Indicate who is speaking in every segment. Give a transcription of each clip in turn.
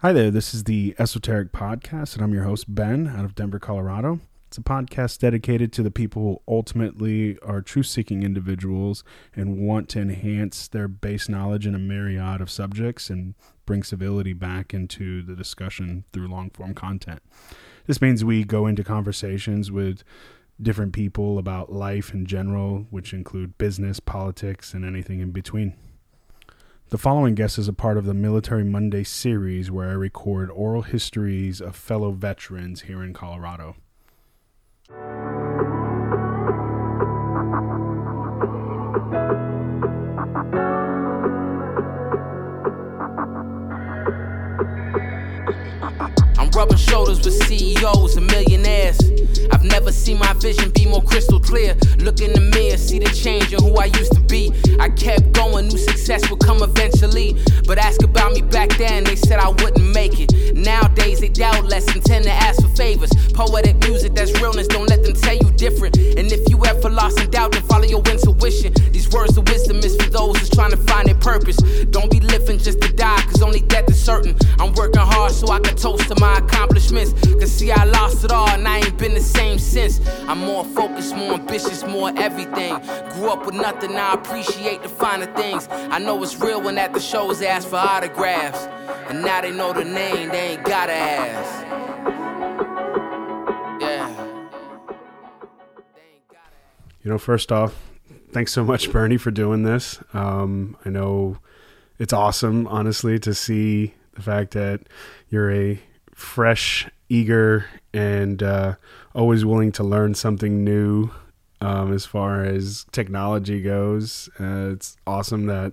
Speaker 1: Hi there, this is the Esoteric Podcast, and I'm your host, Ben, out of Denver, Colorado. It's a podcast dedicated to the people who ultimately are truth seeking individuals and want to enhance their base knowledge in a myriad of subjects and bring civility back into the discussion through long form content. This means we go into conversations with different people about life in general, which include business, politics, and anything in between. The following guest is a part of the Military Monday series where I record oral histories of fellow veterans here in Colorado.
Speaker 2: I'm rubbing shoulders with CEOs and millionaires. I've never seen my vision be more crystal clear. Look in the mirror, see the change in who I used to be. I kept going, knew success would come eventually. But ask about me back then, they said I wouldn't make it. Nowadays, they doubt less and tend to ask for favors. Poetic music, that's realness, don't let them tell you different. And if you ever lost in doubt, then follow your intuition. These words of wisdom is for those who's trying to find their purpose. Don't be living just to die, cause only death is certain. I'm working hard so I can toast to my accomplishments. Cause see, I lost it all and I ain't been the same since. I'm more focused, more ambitious, more everything. Grew up with nothing, I appreciate the finer things. I know it's real when at the shows they ask for autographs. And now they know the name, they ain't gotta ask.
Speaker 1: You know, first off, thanks so much, Bernie, for doing this. Um, I know it's awesome, honestly, to see the fact that you're a fresh, eager, and uh, always willing to learn something new um, as far as technology goes. Uh, it's awesome that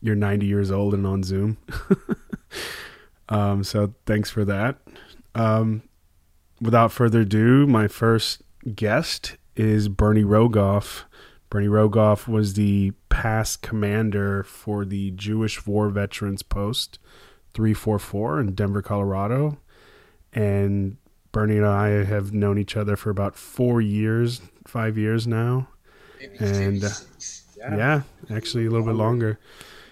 Speaker 1: you're 90 years old and on Zoom. um, so thanks for that. Um, without further ado, my first guest is Bernie Rogoff. Bernie Rogoff was the past commander for the Jewish War Veterans Post 344 in Denver, Colorado. And Bernie and I have known each other for about four years, five years now. And uh,
Speaker 3: Yeah.
Speaker 1: yeah, actually a little bit longer.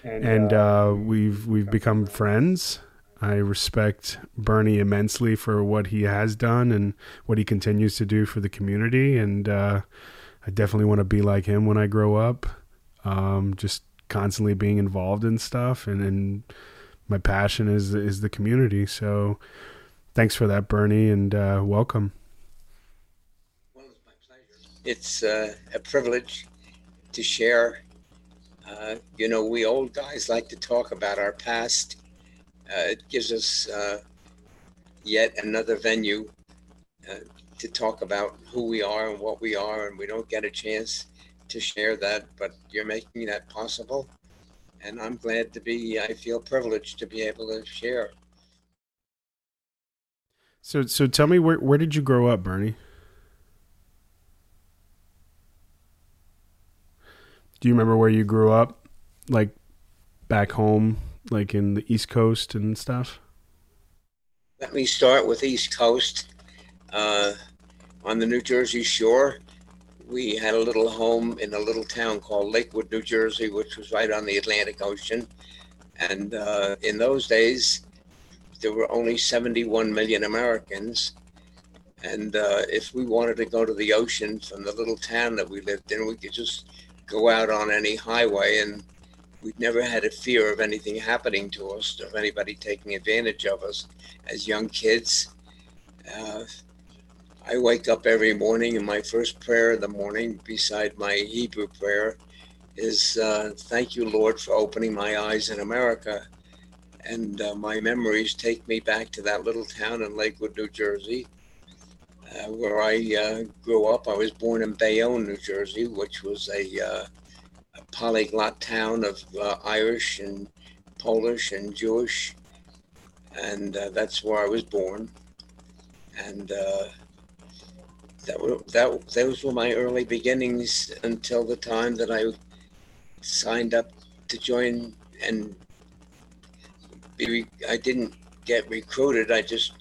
Speaker 1: And uh, we've we've become friends. I respect Bernie immensely for what he has done and what he continues to do for the community. And uh, I definitely want to be like him when I grow up. Um, just constantly being involved in stuff, and, and my passion is is the community. So, thanks for that, Bernie, and uh, welcome.
Speaker 3: It's uh, a privilege to share. Uh, you know, we old guys like to talk about our past. Uh, it gives us uh, yet another venue uh, to talk about who we are and what we are, and we don't get a chance to share that, but you're making that possible. And I'm glad to be, I feel privileged to be able to share.
Speaker 1: So, so tell me where where did you grow up, Bernie? Do you remember where you grew up, like back home, like in the East Coast and stuff?
Speaker 3: Let me start with East Coast. Uh, on the New Jersey shore, we had a little home in a little town called Lakewood, New Jersey, which was right on the Atlantic Ocean. And uh, in those days, there were only 71 million Americans. And uh, if we wanted to go to the ocean from the little town that we lived in, we could just go out on any highway and we'd never had a fear of anything happening to us, of anybody taking advantage of us as young kids. Uh, I wake up every morning, and my first prayer in the morning, beside my Hebrew prayer, is uh, Thank you, Lord, for opening my eyes in America. And uh, my memories take me back to that little town in Lakewood, New Jersey, uh, where I uh, grew up. I was born in Bayonne, New Jersey, which was a, uh, a polyglot town of uh, Irish and Polish and Jewish. And that's where I was born. And that were that those were my early beginnings until the time that I signed up to join and be, I didn't get recruited. I just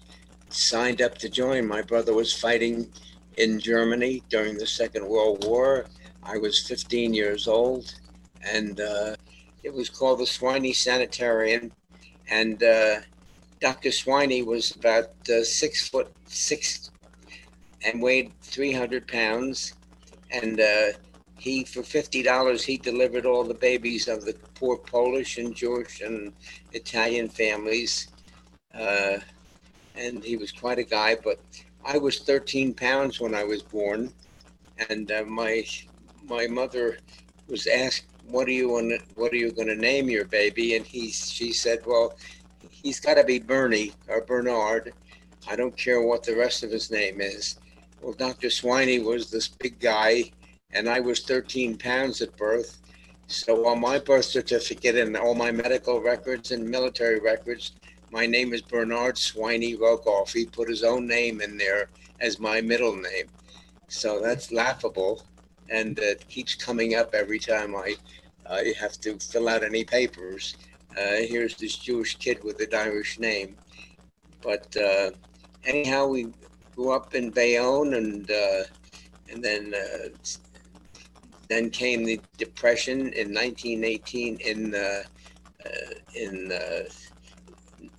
Speaker 3: signed up to join. My brother was fighting in Germany during the Second World War. I was 15 years old, and uh, it was called the Swiney Sanitarium. and uh, Dr. Swiney was about uh, six foot six and weighed 300 pounds. And uh, he, for $50, he delivered all the babies of the poor Polish and Jewish and Italian families. Uh, and he was quite a guy, but I was 13 pounds when I was born. And uh, my, my mother was asked, what are you on, what are you going to name your baby? And he, she said, well, he's got to be Bernie or Bernard. I don't care what the rest of his name is. Well, Dr. Swiney was this big guy, and I was 13 pounds at birth. So on my birth certificate and all my medical records and military records, my name is Bernard Swiney Rogoff. He put his own name in there as my middle name. So that's laughable. And it keeps coming up every time I, I have to fill out any papers. Uh, here's this Jewish kid with an Irish name. But uh, anyhow, we grew up in Bayonne, and uh, and then uh, then came the depression in 1918 in uh, uh, in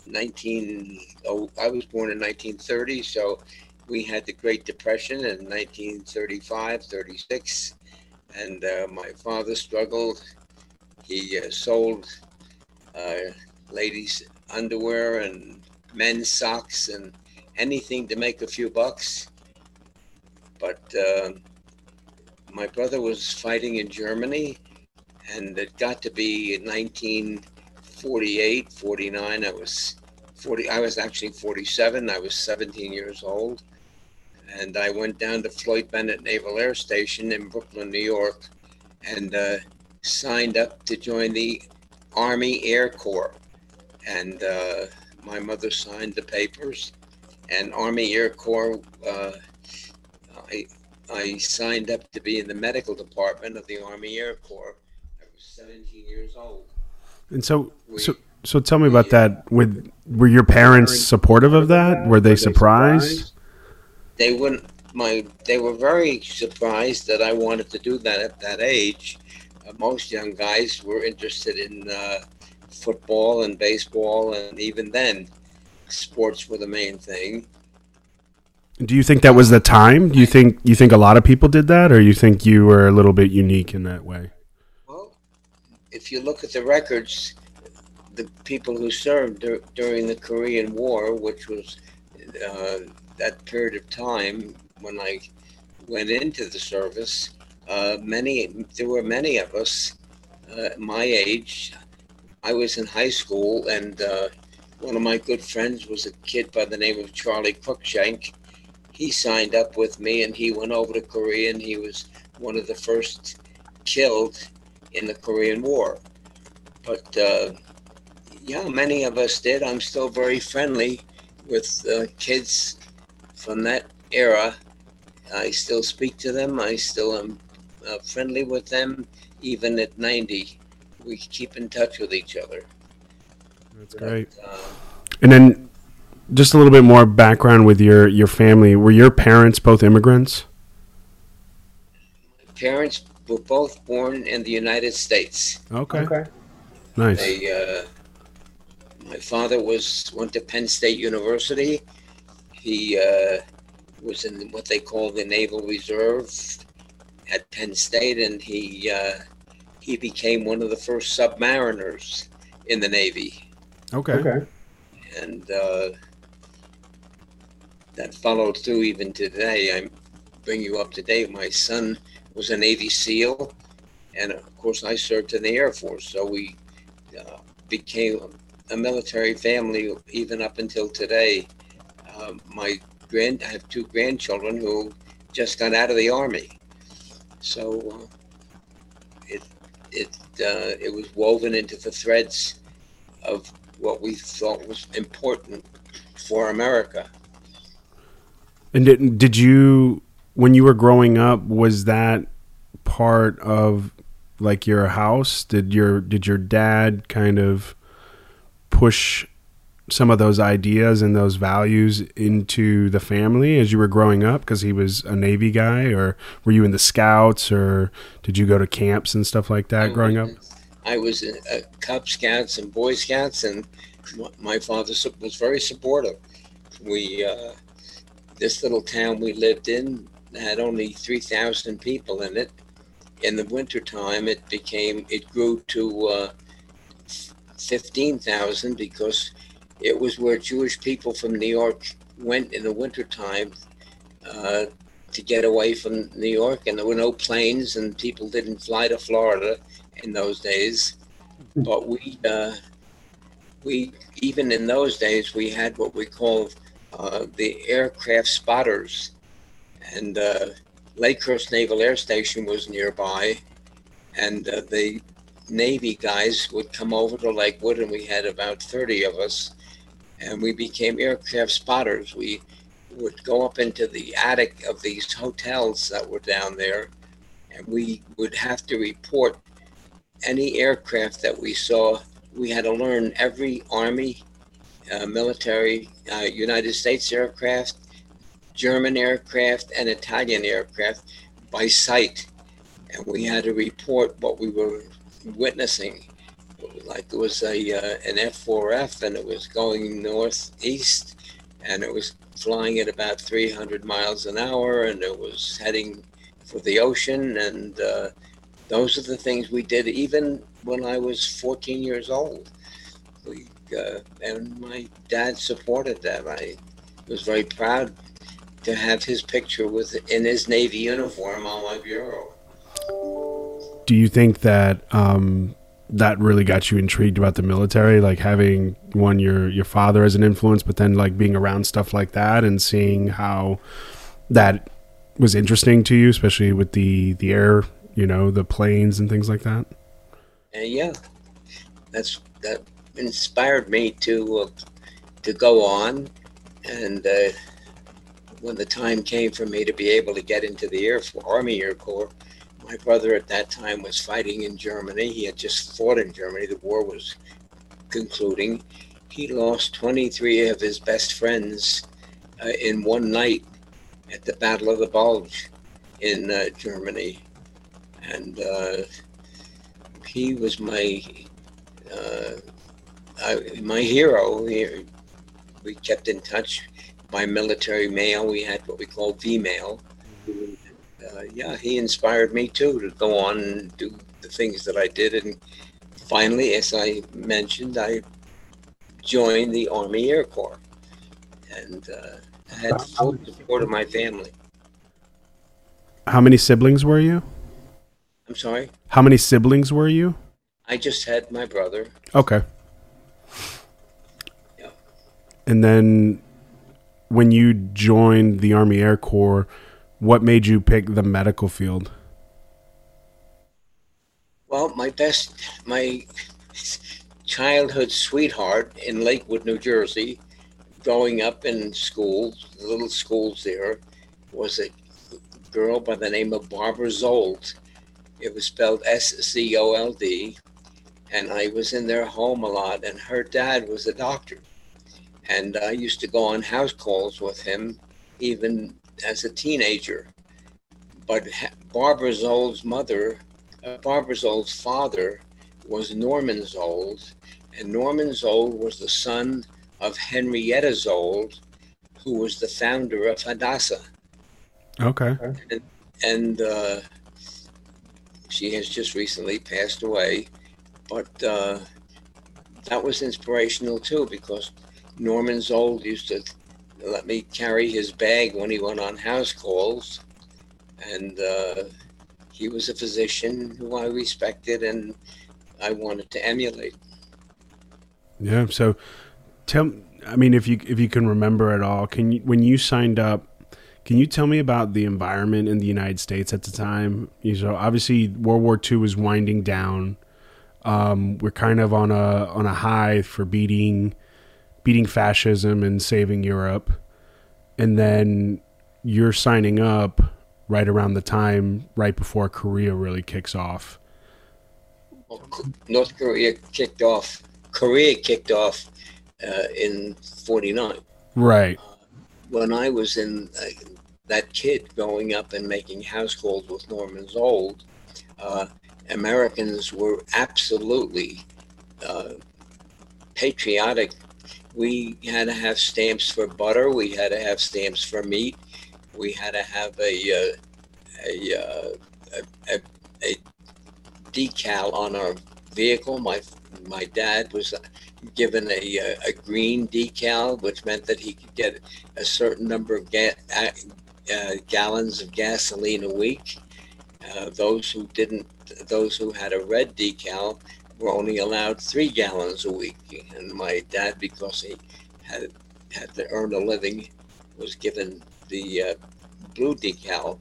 Speaker 3: 19 oh I was born in 1930 so we had the Great Depression in 1935 36 and uh, my father struggled he uh, sold uh, ladies underwear and men's socks and anything to make a few bucks. But uh, my brother was fighting in Germany, and it got to be 1948, 49. I was 40. I was actually 47. I was 17 years old, and I went down to Floyd Bennett Naval Air Station in Brooklyn, New York, and uh, signed up to join the Army Air Corps. And uh, my mother signed the papers and Army Air Corps. Uh, I I signed up to be in the medical department of the Army Air Corps. I was 17 years old.
Speaker 1: And so, we, so, so tell me about that. With were your parents supportive of that? Were they surprised?
Speaker 3: They wouldn't. My they were very surprised that I wanted to do that at that age. Uh, most young guys were interested in uh, football and baseball, and even then, sports were the main thing.
Speaker 1: Do you think that was the time? Do you think you think a lot of people did that, or you think you were a little bit unique in that way?
Speaker 3: Well, if you look at the records, the people who served dur- during the Korean War, which was uh, that period of time when I went into the service, uh, many there were many of us uh, my age. I was in high school, and uh, one of my good friends was a kid by the name of Charlie Cruikshank. He signed up with me and he went over to Korea and he was one of the first killed in the Korean War. But uh, yeah, many of us did. I'm still very friendly with uh, kids from that era. I still speak to them. I still am uh, friendly with them, even at 90. We keep in touch with each other.
Speaker 1: That's great. Uh, and then just a little bit more background with your your family. Were your parents both immigrants?
Speaker 3: My parents were both born in the United States.
Speaker 1: Okay. Okay. Nice.
Speaker 3: They, uh, my father was went to Penn State University. He uh, was in what they call the Naval Reserve at Penn State, and he uh, he became one of the first submariners in the Navy.
Speaker 1: Okay. Okay.
Speaker 3: And uh, that followed through even today. I bring you up to date. My son was a Navy SEAL, and of course, I served in the Air Force. So we uh, became a military family even up until today. Uh, my grand, I have two grandchildren who just got out of the army. So uh, it it uh, it was woven into the threads of what we thought was important for America.
Speaker 1: And did, did you, when you were growing up, was that part of like your house? Did your did your dad kind of push some of those ideas and those values into the family as you were growing up because he was a navy guy or were you in the scouts or did you go to camps and stuff like that growing up
Speaker 3: I was a, a Cub Scouts and Boy Scouts, and my father was very supportive. We uh, this little town we lived in had only three thousand people in it. In the wintertime, it became it grew to uh, fifteen thousand because it was where Jewish people from New York went in the wintertime uh, to get away from New York, and there were no planes, and people didn't fly to Florida in those days. But we, uh, we even in those days, we had what we called uh, the aircraft spotters, and uh, Lakehurst Naval Air Station was nearby, and uh, the Navy guys would come over to Lakewood, and we had about 30 of us, and we became aircraft spotters. We would go up into the attic of these hotels that were down there, and we would have to report any aircraft that we saw. We had to learn every Army, uh, military, uh, United States aircraft, German aircraft, and Italian aircraft by sight. And we had to report what we were witnessing. Like it was a uh, an F4F, and it was going northeast, and it was flying at about 300 miles an hour, and it was heading for the ocean. And uh, those are the things we did, even when I was 14 years old. We uh, and my dad supported that. I was very proud to have his picture with in his Navy uniform on my bureau.
Speaker 1: Do you think that um, that really got you intrigued about the military like having one your your father as an influence but then like being around stuff like that and seeing how that was interesting to you especially with the the air you know the planes and things like that
Speaker 3: uh, yeah that's that inspired me to uh, to go on and uh, when the time came for me to be able to get into the air Force, army air corps my brother at that time was fighting in Germany. He had just fought in Germany. The war was concluding. He lost 23 of his best friends uh, in one night at the Battle of the Bulge in uh, Germany. And uh, he was my uh, I, my hero. He, we kept in touch by military mail. We had what we call V-mail uh, yeah, he inspired me too to go on and do the things that I did. And finally, as I mentioned, I joined the Army Air Corps, and uh, I had full support of my family.
Speaker 1: How many siblings were you?
Speaker 3: I'm sorry.
Speaker 1: How many siblings were you?
Speaker 3: I just had my brother.
Speaker 1: Okay. And then when you joined the Army Air Corps, what made you pick the medical field?
Speaker 3: Well, my best, my childhood sweetheart in Lakewood, New Jersey, growing up in schools, little schools there, was a girl by the name of Barbara Szold. It was spelled S C O L D. And I was in their home a lot, and her dad was a doctor. And I used to go on house calls with him, even as a teenager. But Barbara Szold's mother, uh, Barbara Szold's father, was Norman Szold, and Norman Szold was the son of Henrietta Szold, who was the founder of Hadassah.
Speaker 1: Okay.
Speaker 3: And, and uh, she has just recently passed away, but uh, that was inspirational too because Norman Szold used to let me carry his bag when he went on house calls. And uh, he was a physician who I respected and I wanted to emulate.
Speaker 1: Yeah. So tell, I mean, if you, if you can remember at all, can you, when you signed up, can you tell me about the environment in the United States at the time? You know, obviously World War II was winding down. Um, we're kind of on a on a high for beating beating fascism and saving Europe. And then you're signing up right around the time right before Korea really kicks off.
Speaker 3: North Korea kicked off. Korea kicked off uh, in '49.
Speaker 1: Right. Uh,
Speaker 3: when I was in uh, that kid growing up and making house calls with Norman Szold, uh, Americans were absolutely uh, patriotic. We had to have stamps for butter. We had to have stamps for meat. We had to have a uh, a, uh, a, a, a decal on our vehicle. My my dad was given a, a, green decal, which meant that he could get a certain number of ga- uh, gallons of gasoline a week. Uh, those who didn't, those who had a red decal, were only allowed three gallons a week. And my dad, because he had had to earn a living, was given the uh, blue decal.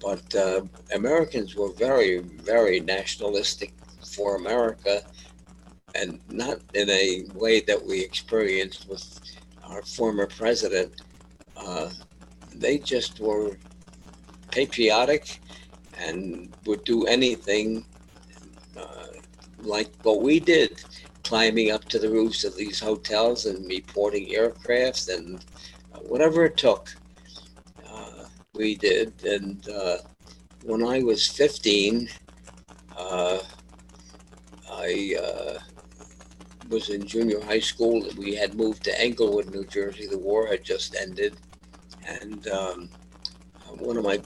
Speaker 3: But uh, Americans were very, very nationalistic for America, and not in a way that we experienced with our former president. Uh, they just were patriotic and would do anything like what we did, climbing up to the roofs of these hotels and reporting aircrafts and uh, whatever it took. Uh, we did. And uh, when I was 15, uh, I uh, was in junior high school. We had moved to Englewood, New Jersey. The war had just ended. And um, one of my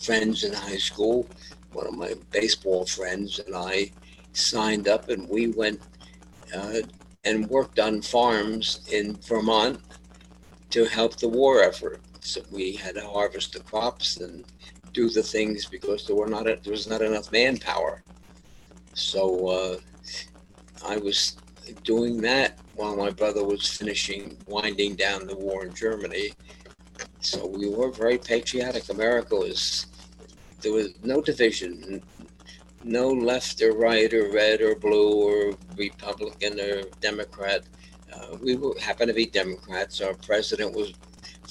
Speaker 3: friends in high school, one of my baseball friends, and I signed up and we went uh, and worked on farms in Vermont to help the war effort. So we had to harvest the crops and do the things because there were not there was not enough manpower. So uh, I was doing that while my brother was finishing winding down the war in Germany. So we were very patriotic. America was there was no division, no left or right or red or blue or Republican or Democrat. Uh, we were, happened to be Democrats. Our president was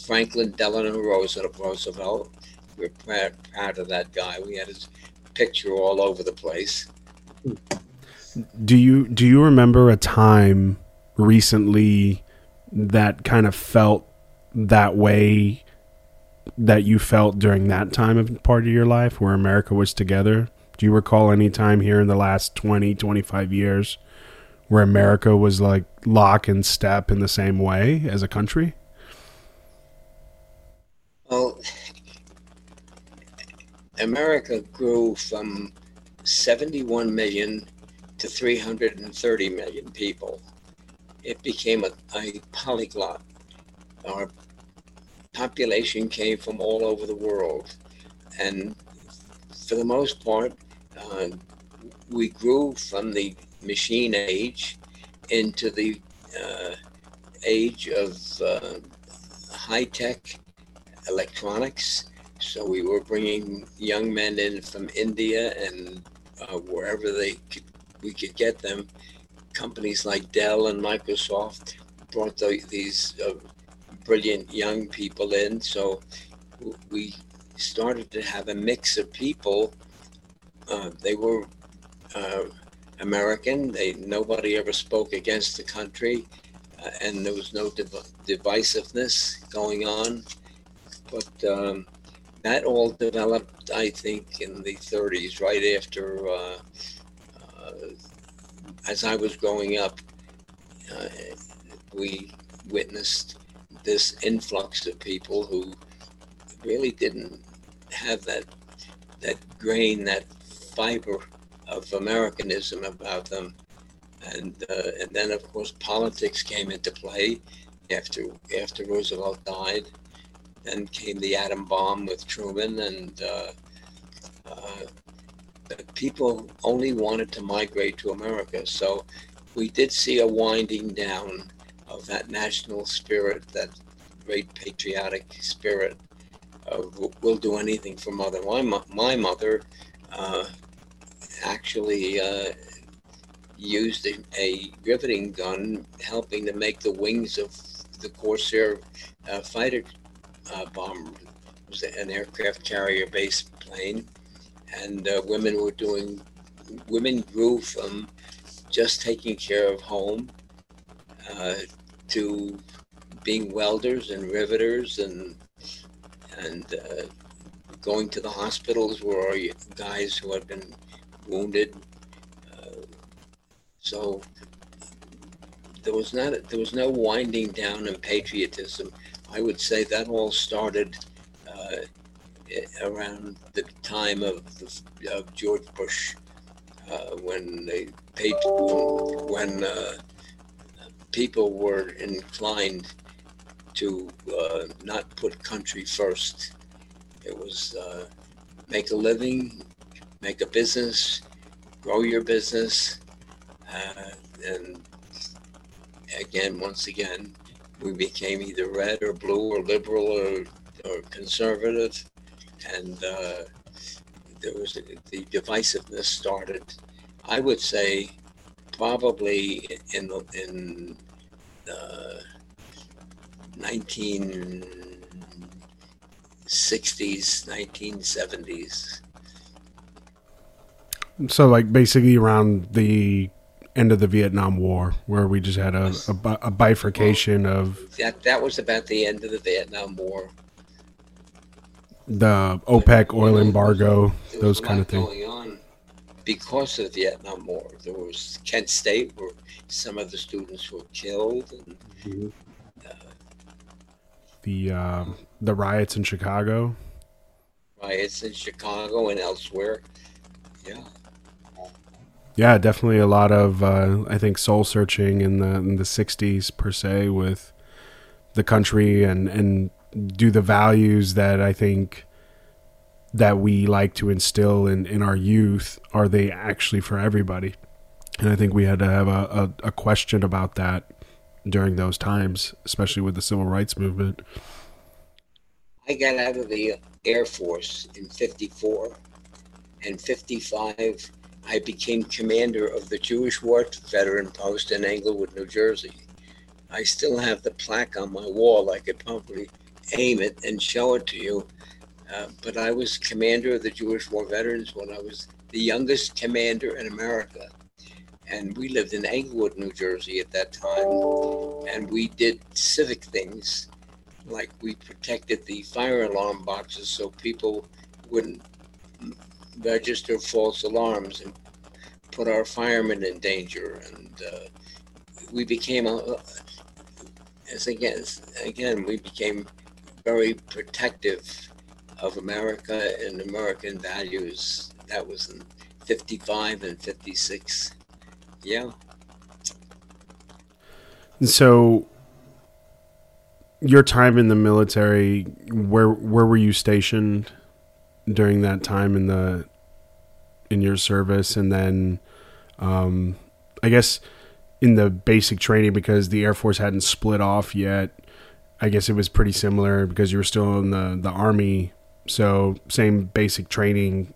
Speaker 3: Franklin Delano Roosevelt. We we're proud, proud of that guy. We had his picture all over the place.
Speaker 1: Do you do you remember a time recently that kind of felt that way that you felt during that time of part of your life where America was together? Do you recall any time here in the last 20, 25 years where America was like lock and step in the same way as a country?
Speaker 3: Well, America grew from 71 million to 330 million people. It became a, a polyglot. Our population came from all over the world. And for the most part, uh, we grew from the machine age into the uh, age of uh, high tech electronics. So we were bringing young men in from India and uh, wherever they could, we could get them. Companies like Dell and Microsoft brought the, these uh, brilliant young people in. So we started to have a mix of people. Uh, they were uh, American. They nobody ever spoke against the country, uh, and there was no div- divisiveness going on. But um, that all developed, I think, in the 30s, right after, uh, uh, as I was growing up, uh, we witnessed this influx of people who really didn't have that that grain, that fiber of Americanism about them, and uh, and then of course politics came into play after after Roosevelt died. Then came the atom bomb with Truman, and uh, uh, people only wanted to migrate to America. So we did see a winding down of that national spirit, that great patriotic spirit we'll do anything for mother. My, my mother uh, actually uh, used a, a, riveting gun helping to make the wings of the Corsair uh, fighter uh, bomber. It was an aircraft carrier based plane. And uh, women were doing, women grew from just taking care of home uh, to being welders and riveters and and uh, going to the hospitals where guys who had been wounded. Uh, so there was not there was no winding down in patriotism. I would say that all started uh, around the time of, the, of George Bush, uh, when they paid, when uh, people were inclined to uh, not put country first. It was uh, make a living, make a business, grow your business, uh, and again, once again, we became either red or blue or liberal or, or conservative, and uh, there was the divisiveness started. I would say probably in the in uh, 1960s, 1970s.
Speaker 1: So, like, basically around the end of the Vietnam War, where we just had a, a, a bifurcation well, of
Speaker 3: that. That was about the end of the Vietnam War.
Speaker 1: The OPEC oil embargo, those kind of things.
Speaker 3: Because of the Vietnam War, there was Kent State, where some of the students were killed, and mm-hmm. uh,
Speaker 1: the uh, the riots in Chicago.
Speaker 3: Riots in Chicago and elsewhere. Yeah.
Speaker 1: Yeah, definitely a lot of uh, I think soul searching in the in the '60s per se with the country and and do the values that I think that we like to instill in in our youth are they actually for everybody? And I think we had to have a, a, a question about that during those times, especially with the civil rights movement.
Speaker 3: I got out of the Air Force in 54 and 55 I became commander of the Jewish War Veteran Post in Englewood, New Jersey. I still have the plaque on my wall. I could probably aim it and show it to you. Uh, but I was commander of the Jewish War Veterans when I was the youngest commander in America. And we lived in Englewood, New Jersey at that time. And we did civic things like we protected the fire alarm boxes so people wouldn't register false alarms and put our firemen in danger. And uh, we became, a, as again, again, we became very protective of America and American values. That was in 55 and 56. Yeah.
Speaker 1: And So, your time in the military, where where were you stationed? During that time in the in your service, and then um, I guess in the basic training because the Air Force hadn't split off yet. I guess it was pretty similar because you were still in the the Army, so same basic training.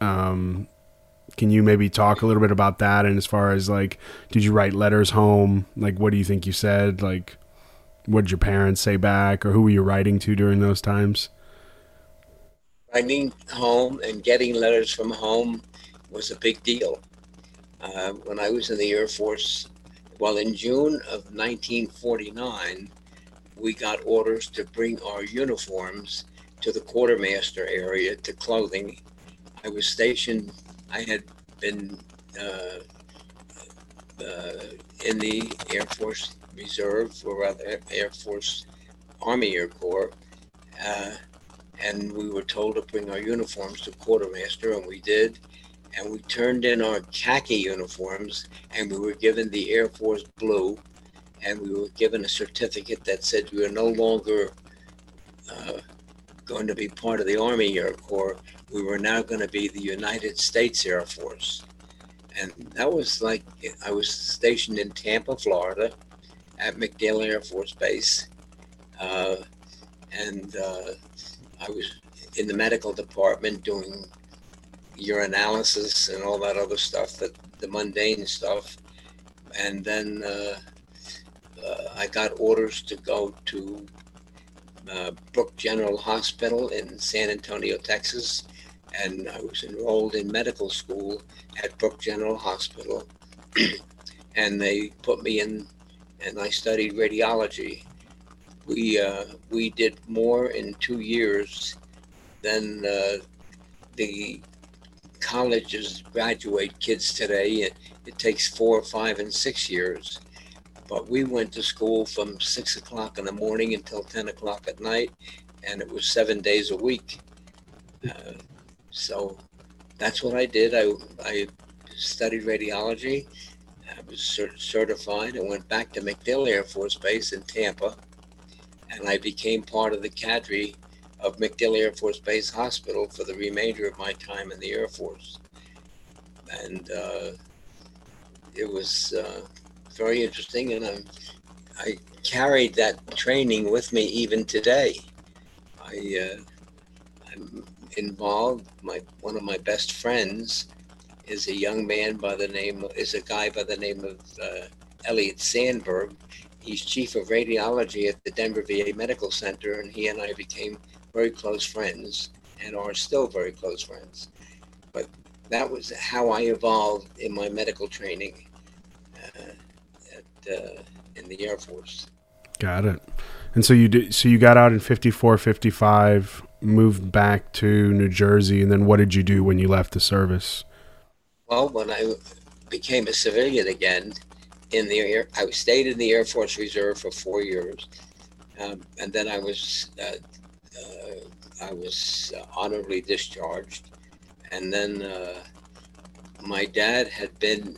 Speaker 1: Um, can you maybe talk a little bit about that? And as far as like, did you write letters home? Like, what do you think you said? Like, what did your parents say back, or who were you writing to during those times?
Speaker 3: Writing home and getting letters from home was a big deal. Uh, when I was in the Air Force, well, in June of 1949, we got orders to bring our uniforms to the quartermaster area to clothing. I was stationed, I had been uh, uh, in the Air Force Reserve, or rather Air Force Army Air Corps. And we were told to bring our uniforms to quartermaster, and we did. And we turned in our khaki uniforms, and we were given the Air Force blue, and we were given a certificate that said we are no longer uh, going to be part of the Army Air Corps. We were now going to be the United States Air Force. And that was like, I was stationed in Tampa, Florida, at MacDill Air Force Base. Uh, and uh, I was in the medical department doing urinalysis and all that other stuff, that the mundane stuff. And then uh, uh, I got orders to go to uh, Brooke General Hospital in San Antonio, Texas. And I was enrolled in medical school at Brooke General Hospital. and they put me in, and I studied radiology we uh, we did more in two years than uh, the colleges graduate kids today. It, it takes four, five, and six years. But we went to school from six o'clock in the morning until 10 o'clock at night, and it was seven days a week. Uh, so that's what I did. I, I studied radiology. I was cert- certified. I went back to MacDill Air Force Base in Tampa, and I became part of the cadre of MacDill Air Force Base Hospital for the remainder of my time in the Air Force. And uh, it was uh, very interesting, and I, I carried that training with me even today. I, uh, I'm involved. My one of my best friends is a young man by the name is a guy by the name of uh, Elliot Sandberg. He's chief of radiology at the Denver VA Medical Center, and he and I became very close friends and are still very close friends. But that was how I evolved in my medical training uh, at, uh, in the Air Force.
Speaker 1: Got it. And so you did. So you got out in 54, 55, moved back to New Jersey, and then what did you do when you left the service?
Speaker 3: Well, when I became a civilian again, in the air, I stayed in the Air Force Reserve for four years, um, and then I was uh, uh, I was honorably discharged, and then uh, my dad had been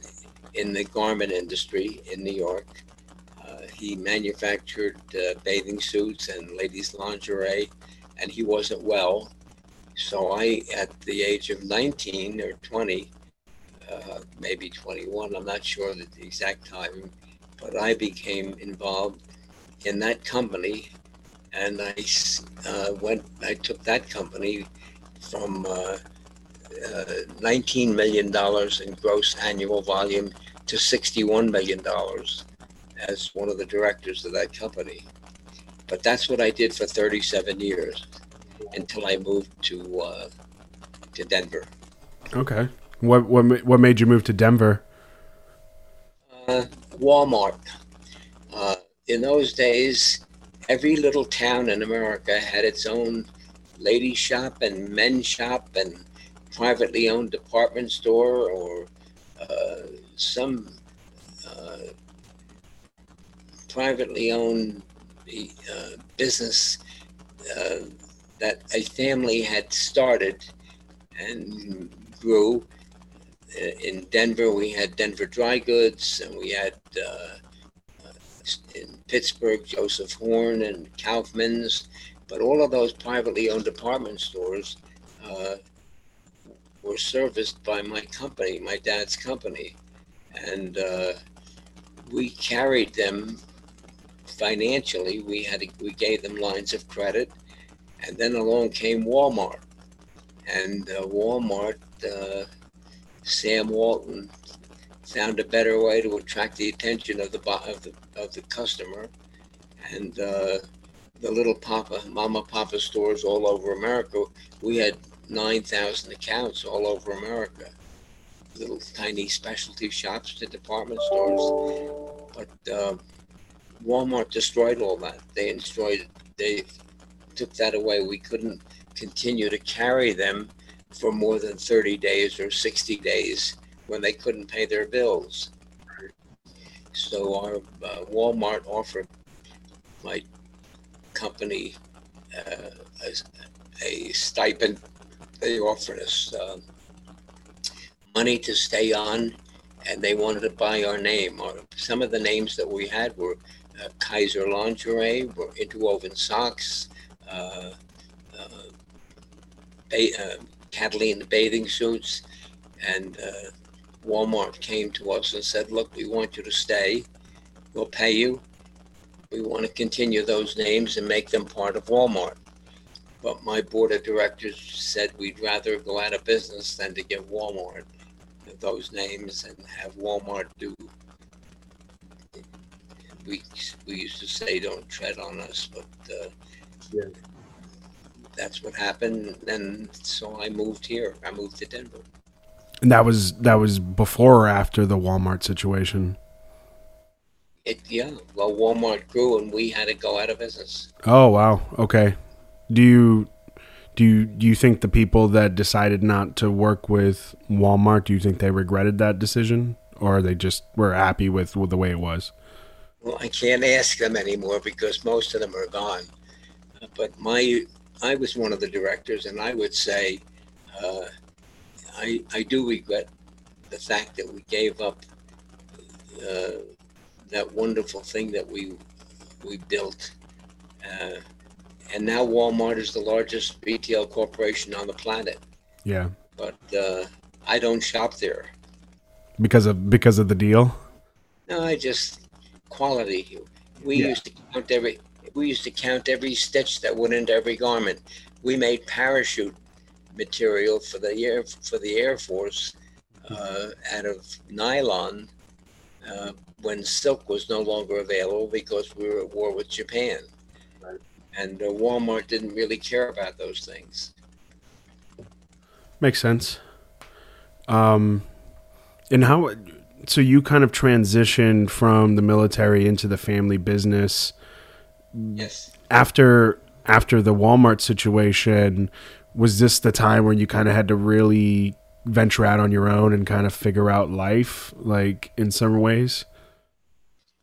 Speaker 3: in the garment industry in New York. Uh, he manufactured bathing suits and ladies' lingerie, and he wasn't well. So I, at the age of 19 or 20, uh, maybe 21, I'm not sure the exact time, but I became involved in that company. And I uh, went, I took that company from uh, uh, $19 million in gross annual volume to $61 million as one of the directors of that company. But that's what I did for 37 years until I moved to uh, to Denver.
Speaker 1: Okay. What what what made you move to Denver?
Speaker 3: Uh, Walmart. Uh, in those days, every little town in America had its own lady shop and men's shop and privately owned department store or uh, some uh, privately owned uh, business uh, that a family had started and grew. In Denver, we had Denver Dry Goods, and we had uh, in Pittsburgh, Joseph Horne and Kaufmann's. But all of those privately owned department stores uh, were serviced by my company, my dad's company. And uh, we carried them financially. We had we gave them lines of credit, and then along came Walmart, and uh, Walmart, uh, Sam Walton found a better way to attract the attention of the of the of the customer, and uh, the little Papa Mama Papa stores all over America. We had nine thousand accounts all over America. Little tiny specialty shops to department stores, but uh, Walmart destroyed all that. They destroyed. They took that away. We couldn't continue to carry them for more than 30 days or 60 days when they couldn't pay their bills. So our uh, Walmart offered my company uh, a, a, stipend. They offered us uh, money to stay on, and they wanted to buy our name. Some of the names that we had were uh, Kayser lingerie, were interwoven socks, uh, uh, ba- Catalina bathing suits, and Walmart came to us and said, "Look, we want you to stay. We'll pay you. We want to continue those names and make them part of Walmart." But my board of directors said we'd rather go out of business than to give Walmart those names and have Walmart do we we used to say don't tread on us, but uh, yeah. That's what happened. And so I moved here. I moved to Denver.
Speaker 1: And that was that was before or after the Walmart situation.
Speaker 3: It yeah. Well, Walmart grew, and we had to go out of business.
Speaker 1: Oh wow. Okay. Do you do you do you think the people that decided not to work with Walmart do you think they regretted that decision, or they just were happy with, with the way it was?
Speaker 3: Well, I can't ask them anymore because most of them are gone. Uh, but my, I was one of the directors, and I would say, uh, I, I do regret the fact that we gave up uh, that wonderful thing that we we built. Uh, and now Walmart is the largest retail corporation on the planet.
Speaker 1: Yeah.
Speaker 3: But uh, I don't shop there
Speaker 1: because of because of the deal.
Speaker 3: No, I just quality. We
Speaker 1: Yeah.
Speaker 3: used to count every. We used to count every stitch that went into every garment. We made parachute material for the air for the Air Force uh, out of nylon uh, when silk was no longer available because we were at war with Japan. And uh, Walmart didn't really care about those things.
Speaker 1: Makes sense. Um, and how? So you kind of transitioned from the military into the family business
Speaker 3: Yes.
Speaker 1: after after the Walmart situation. Was this the time where you kind of had to really venture out on your own and kind of figure out life, like in some ways?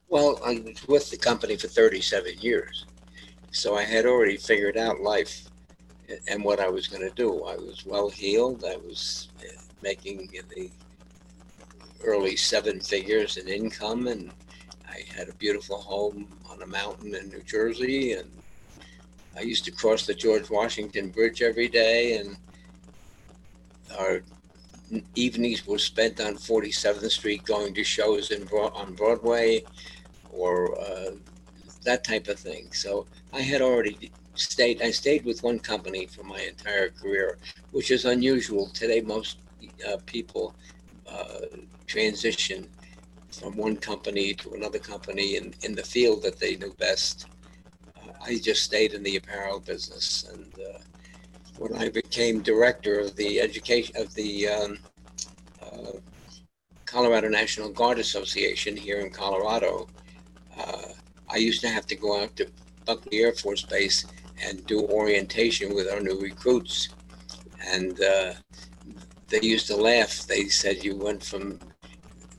Speaker 3: Well, I was with the company for 37 years, so I had already figured out life and what I was going to do. I was well heeled. I was uh, making the early seven figures in income, and I had a beautiful home on a mountain in New Jersey. And I used to cross the George Washington Bridge every day, and our evenings were spent on 47th Street going to shows in on Broadway or uh, that type of thing. So I had already stayed. I stayed with one company for my entire career, which is unusual today. Most uh, people uh, transition from one company to another company in, in the field that they knew best. Uh, I just stayed in the apparel business, and uh, when I became director of the education of the um, uh, Colorado National Guard Association here in Colorado, uh, I used to have to go out to Buckley Air Force Base and do orientation with our new recruits. And uh, they used to laugh. They said you went from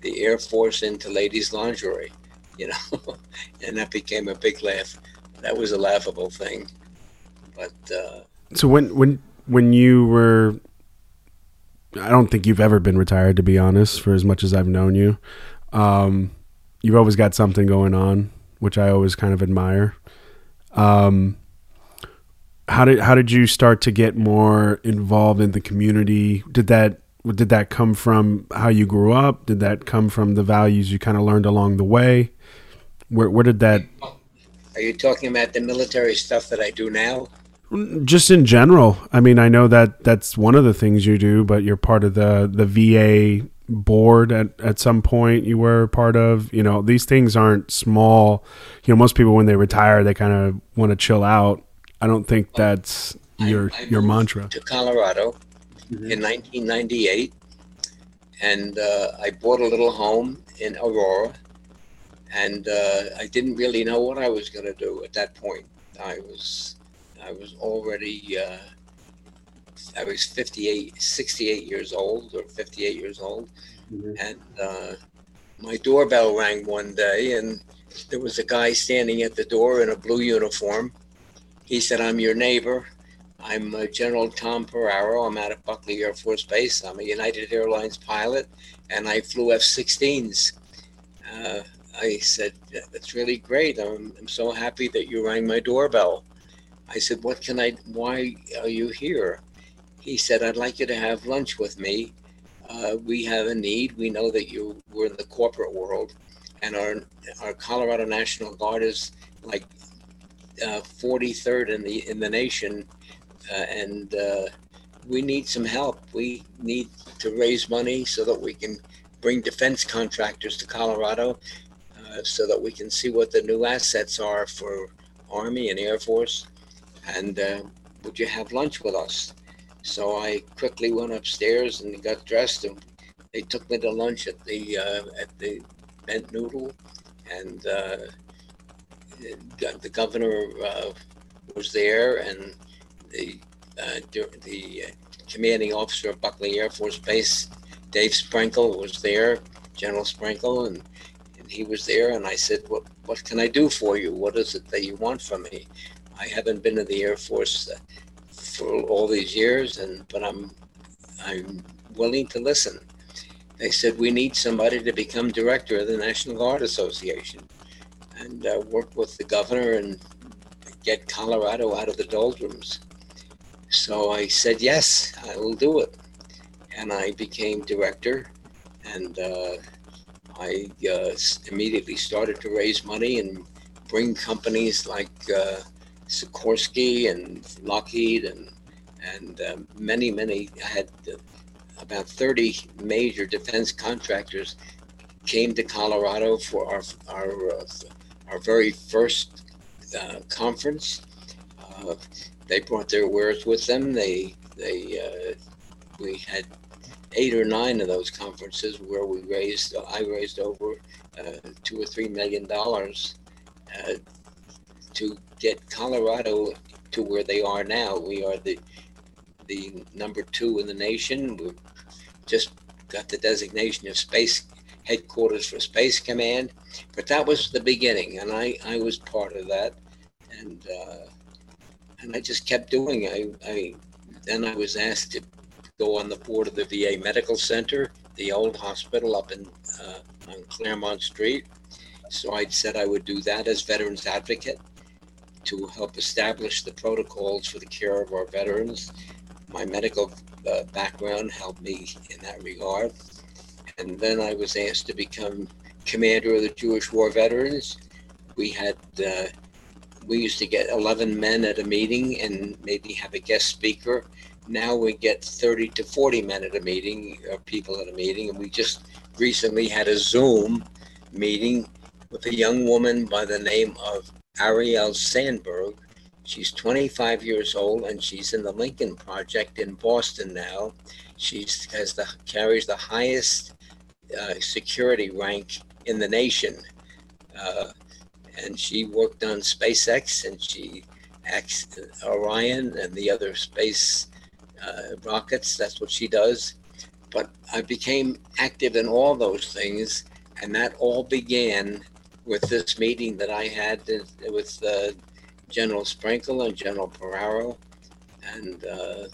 Speaker 3: the Air Force into ladies' lingerie, you know, and that became a big laugh. That was a laughable thing. But uh,
Speaker 1: So when when when you were I don't think you've ever been retired to be honest for as much as I've known you. Um you've always got something going on, which I always kind of admire. Um how did how did you start to get more involved in the community? Did that did that come from how you grew up? Did that come from the values you kind of learned along the way? Where where did that
Speaker 3: are you talking about the military stuff that I do now?
Speaker 1: just in general i mean i know that that's one of the things you do but you're part of the the va board at, at some point you were part of you know these things aren't small you know most people when they retire they kind of want to chill out i don't think oh, that's your
Speaker 3: I
Speaker 1: your mantra
Speaker 3: To Colorado in 1998, and uh, I bought a little home in Aurora, and uh, I didn't really know what I was going to do at that point. I was I was already uh, I was 58, 68 years old or 58 years old, and uh, my doorbell rang one day, and there was a guy standing at the door in a blue uniform. He said, "I'm your neighbor." I'm General Tom Ferraro. I'm out of Buckley Air Force Base. I'm a United Airlines pilot, and I flew F-16s. Uh, I said, "That's really great. I'm, I'm so happy that you rang my doorbell." I said, "What can I? Why are you here?" He said, "I'd like you to have lunch with me. Uh, we have a need. We know that you were in the corporate world, and our our Colorado National Guard is like uh, 43rd in the in the nation." Uh, and uh, we need some help. We need to raise money so that we can bring defense contractors to Colorado, uh, so that we can see what the new assets are for Army and Air Force. And uh, would you have lunch with us? So I quickly went upstairs and got dressed, and they took me to lunch at the uh, at the Bent Noodle, and uh, the governor uh, was there, and the uh, the commanding officer of Buckley Air Force Base, Dave Sprinkle, was there, General Sprinkle, and and he was there. And I said, "What what can I do for you? What is it that you want from me? I haven't been in the Air Force uh, for all these years, and but I'm I'm willing to listen." They said we need somebody to become director of the National Guard Association, and uh, work with the governor and get Colorado out of the doldrums. So I said yes, I will do it, and I became director, and uh, I uh, immediately started to raise money and bring companies like uh, Sikorsky and Lockheed and and uh, many many I had about 30 major defense contractors came to Colorado for our our uh, our very first uh, conference. They brought their wares with them. They they uh, we had eight or nine of those conferences where we raised I raised over uh, two or three million dollars uh, to get Colorado to where they are now. We are the the number two in the nation. We just got the designation of space headquarters for Space Command, but that was the beginning, and I, I was part of that, and uh, and I just kept doing. It. I, I then I was asked to go on the board of the VA Medical Center, the old hospital up in uh, on Clermont Street. So I said I would do that as veterans advocate to help establish the protocols for the care of our veterans. My medical uh, background helped me in that regard. And then I was asked to become commander of the Jewish War Veterans. We had uh, we used to get 11 men at a meeting and maybe have a guest speaker. Now we get 30 to 40 men at a meeting, or people at a meeting, and we just recently had a Zoom meeting with a young woman by the name of Ariel Sandberg, She's 25 years old and she's in the Lincoln Project in Boston now. She the carries the highest uh, security rank in the nation, uh, and she worked on SpaceX and she Orion and the other space uh, rockets. That's what she does. But I became active in all those things, and that all began with this meeting that I had with uh, General Sprinkle and General Ferraro, and uh,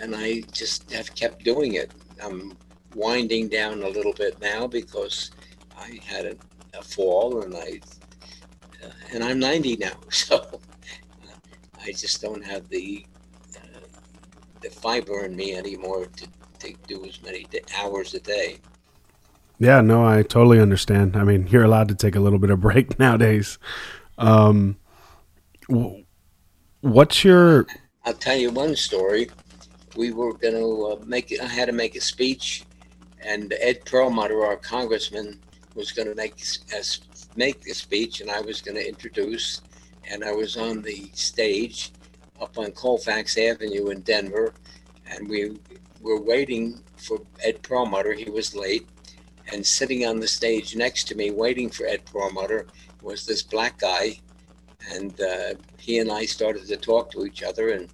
Speaker 3: and I just have kept doing it. I'm winding down a little bit now because I had a, a fall and I uh, and I'm 90 now, so uh, I just don't have the uh, the fiber in me anymore to, to do as many hours a day.
Speaker 1: Yeah, no, I totally understand. I mean, you're allowed to take a little bit of break nowadays. Um, What's your?
Speaker 3: I'll tell you one story. We were going to uh, make. I had to make a speech, and Ed Perlmutter, our congressman, was going to make us make the speech, and I was going to introduce. And I was on the stage up on Colfax Avenue in Denver, and we were waiting for Ed Perlmutter. He was late, and sitting on the stage next to me, waiting for Ed Perlmutter, was this black guy and uh, he and I started to talk to each other. And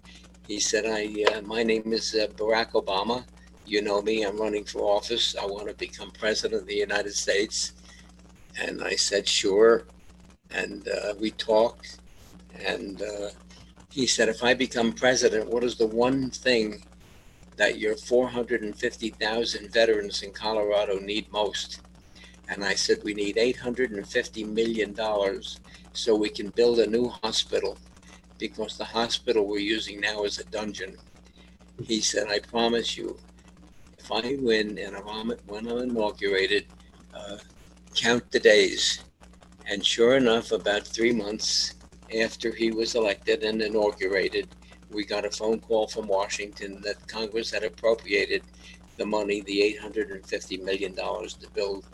Speaker 3: he said, "I, uh, my name is uh, Barack Obama. You know me. I'm running for office. I want to become president of the United States." And I said, "Sure." And uh, we talked, and uh, he said, "If I become president, what is the one thing that your 450,000 veterans in Colorado need most?" And I said, "We need 850 million dollars." so we can build a new hospital because the hospital we're using now is a dungeon. He said, I promise you, if I win and I'm, when I'm inaugurated, uh, count the days. And sure enough, about three months after he was elected and inaugurated, we got a phone call from Washington that Congress had appropriated the money, the $850 million to build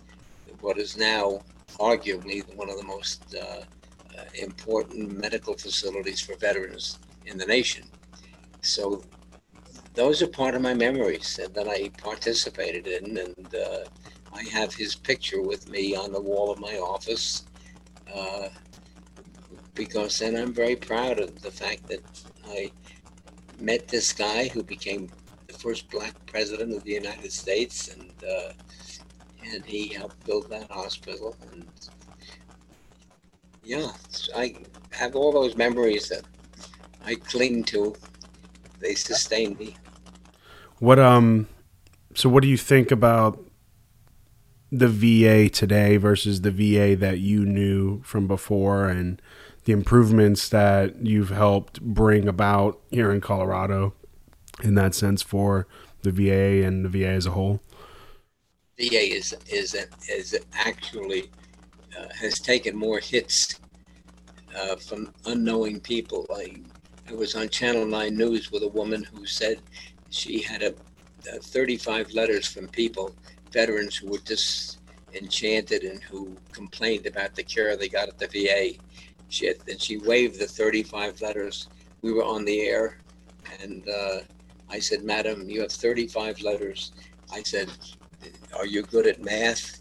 Speaker 3: what is now arguably one of the most uh, uh, important medical facilities for veterans in the nation. So those are part of my memories and that I participated in. And uh, I have his picture with me on the wall of my office uh, because then I'm very proud of the fact that I met this guy who became the first black president of the United States and uh, and he helped build that hospital. And yeah, I have all those memories that I cling to. They sustain me.
Speaker 1: What um, so what do you think about the VA today versus the VA that you knew from before, and the improvements that you've helped bring about here in Colorado, in that sense for the VA and the VA as a whole?
Speaker 3: VA is is is actually uh, has taken more hits uh, from unknowing people. I I was on Channel Nine News with a woman who said she had a, a 35 letters from people, veterans who were disenchanted and who complained about the care they got at the VA. She had, and she waved the 35 letters. We were on the air, and uh, I said, "Madam, you have 35 letters." I said, are you good at math?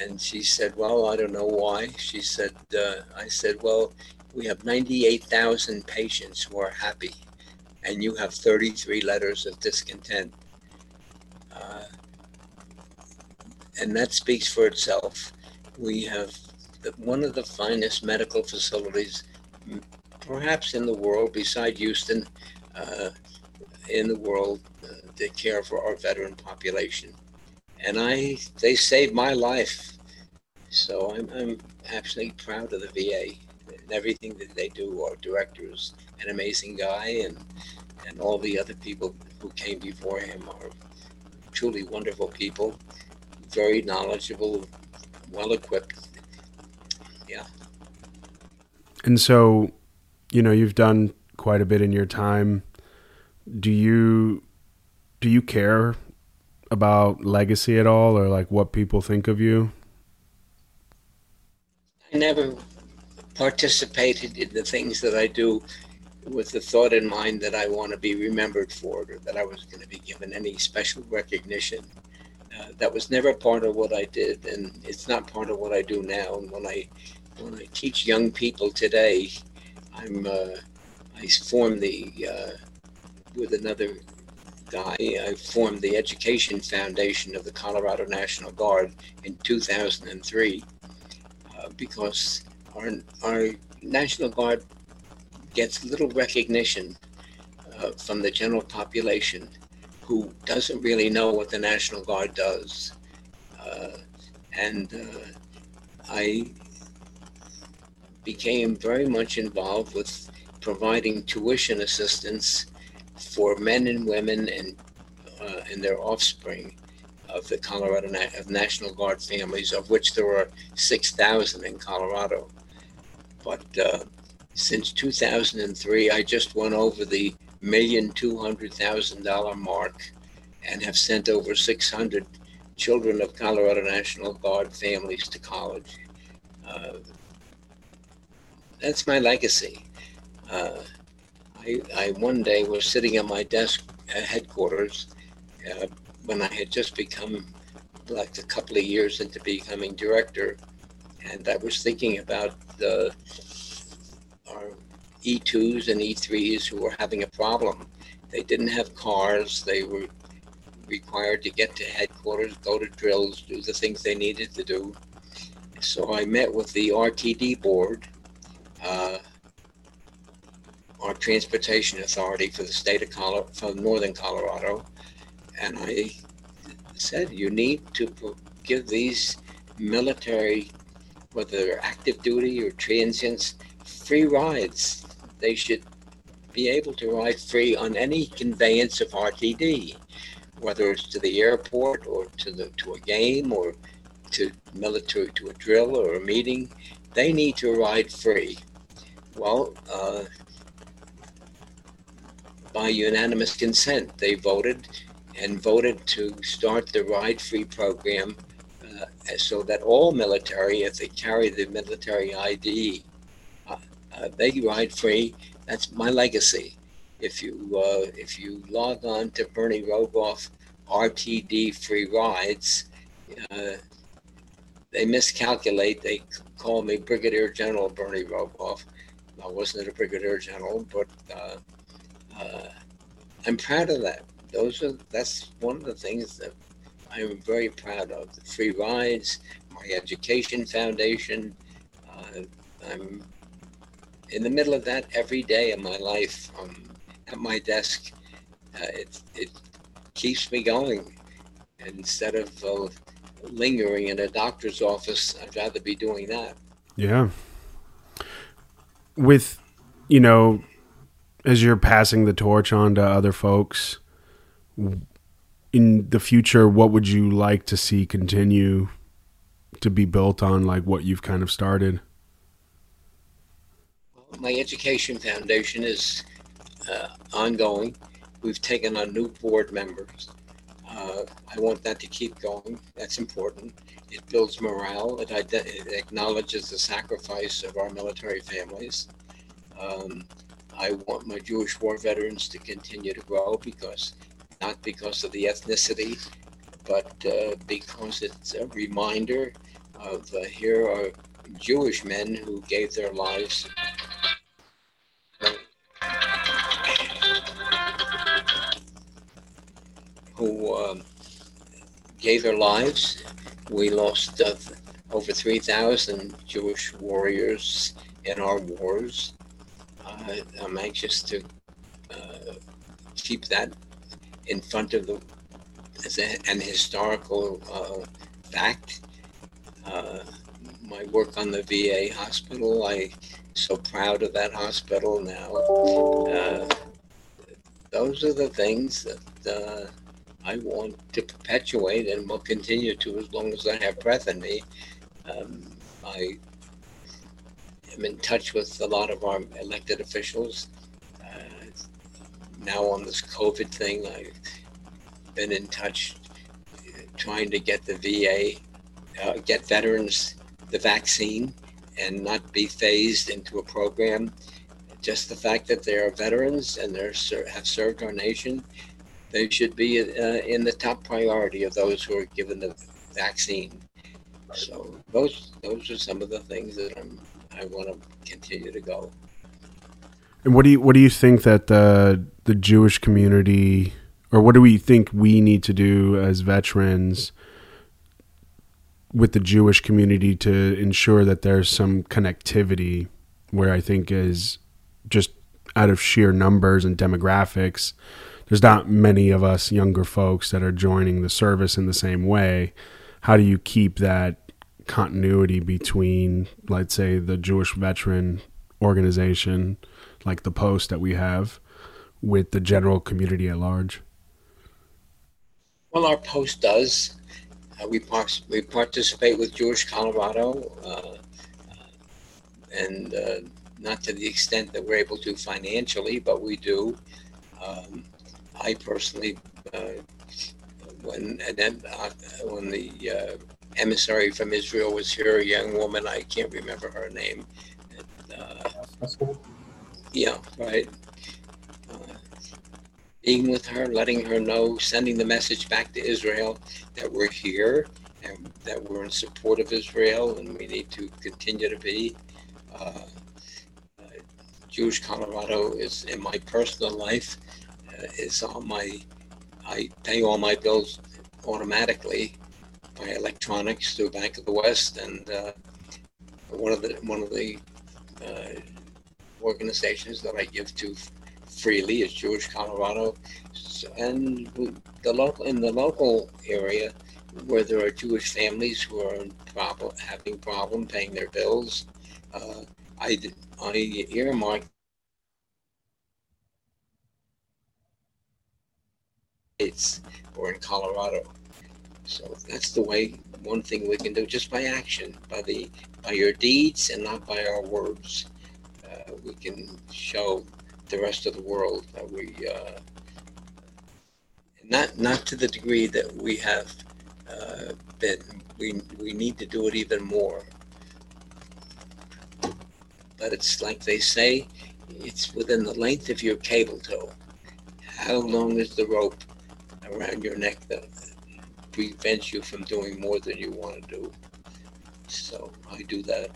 Speaker 3: And she said, well, I don't know why. She said, uh, I said, well, we have 98,000 patients who are happy, and you have 33 letters of discontent. Uh, and that speaks for itself. We have one of the finest medical facilities, perhaps in the world, beside Houston, uh, in the world, uh, to care for our veteran population and I they saved my life. So I'm, I'm absolutely proud of the VA and everything that they do. Our director is an amazing guy, and and all the other people who came before him are truly wonderful people, very knowledgeable, well equipped. Yeah.
Speaker 1: And so, you know, you've done quite a bit in your time. Do you do you care about legacy at all or like what people think of you?
Speaker 3: I never participated in the things that I do with the thought in mind that I want to be remembered for it or that I was going to be given any special recognition. Uh, that was never part of what I did, and it's not part of what I do now. And when I when I teach young people today, I'm uh, I form the uh, with another guy. I formed the Education Foundation of the Colorado National Guard in 2003 uh, because our, our National Guard gets little recognition uh, from the general population who doesn't really know what the National Guard does. Uh, and uh, I became very much involved with providing tuition assistance for men and women and uh, and their offspring of the Colorado Na- of National Guard families, of which there six thousand in Colorado. But uh, since 2003, I just went over the million two hundred thousand dollar mark, and have sent over 600 children of Colorado National Guard families to college. Uh, that's my legacy. Uh, I, I one day was sitting at my desk at headquarters uh, when I had just become like a couple of years into becoming director, and I was thinking about the E2s and E3s who were having a problem. They didn't have cars. They were required to get to headquarters, go to drills, do the things they needed to do. So I met with the RTD board. Uh, our transportation authority for the state of Colorado, for northern Colorado, and I said you need to give these military, whether they're active duty or transients, free rides. They should be able to ride free on any conveyance of RTD, whether it's to the airport or to the to a game or to military to a drill or a meeting. They need to ride free. Well, uh, by unanimous consent. They voted and voted to start the ride free program uh, so that all military, if they carry the military ID, uh, uh, they ride free. That's my legacy. If you uh, if you log on to Bernie Rogoff RTD free rides, uh, they miscalculate. They call me Brigadier General Bernie Rogoff. I wasn't a brigadier general, but uh, uh, I'm proud of that. Those are that's one of the things that I'm very proud of the free rides, my education foundation. Uh, I'm in the middle of that every day of my life um, at my desk. Uh, it, it keeps me going. Instead of uh, lingering in a doctor's office, I'd rather be doing that.
Speaker 1: Yeah. With, you know, as you're passing the torch on to other folks, in the future, what would you like to see continue to be built on, like what you've kind of started?
Speaker 3: My education foundation is uh, ongoing. We've taken on new board members. Uh, I want that to keep going. That's important. It builds morale. It, it acknowledges the sacrifice of our military families. Um, I want my Jewish war veterans to continue to grow because, not because of the ethnicity, but uh, because it's a reminder of uh, here are Jewish men who gave their lives. Who um, gave their lives. We lost uh, over 3,000 Jewish warriors in our wars. Uh, I'm anxious to uh, keep that in front of the as a, an historical uh, fact. Uh, my work on the VA hospital, I so proud of that hospital now. Uh, those are the things that I want to perpetuate and will continue to as long as I have breath in me. Um, I am in touch with a lot of our elected officials. Uh, now on this COVID thing, I've been in touch trying to get the VA, uh, get veterans the vaccine and not be phased into a program. Just the fact that they are veterans and they have served our nation, they should be uh, in the top priority of those who are given the vaccine. So those those are some of the things that I'm I want to continue to go.
Speaker 1: And what do you what do you think that the the Jewish community, or what do we think we need to do as veterans with the Jewish community to ensure that there's some connectivity? Where I think is just out of sheer numbers and demographics, there's not many of us younger folks that are joining the service in the same way. How do you keep that continuity between, let's say, the Jewish veteran organization, like the Post that we have, with the general community at large?
Speaker 3: Well, our Post does. Uh, we, par- we participate with Jewish Colorado, uh, and uh, not to the extent that we're able to financially, but we do. Um, I personally, uh, when and then uh, when the uh, emissary from Israel was here, a young woman. I can't remember her name. Uh, yeah, right. Uh, being with her, letting her know, sending the message back to Israel that we're here and that we're in support of Israel and we need to continue to be. Uh, Jewish Colorado is in my personal life is on my. I pay all my bills automatically by electronics through Bank of the West, and uh, one of the one of the uh, organizations that I give to freely is Jewish Colorado, and the local in the local area where there are Jewish families who are problem, having problem paying their bills. Uh, I I earmark it's or in Colorado so that's the way. One thing we can do just by action, by the by your deeds and not by our words. Uh, we can show the rest of the world that we uh, not not to the degree that we have uh, been. We we need to do it even more. But it's like they say, it's within the length of your cable tow. How long is the rope around your neck that prevents you from doing more than you want to do. So I do that.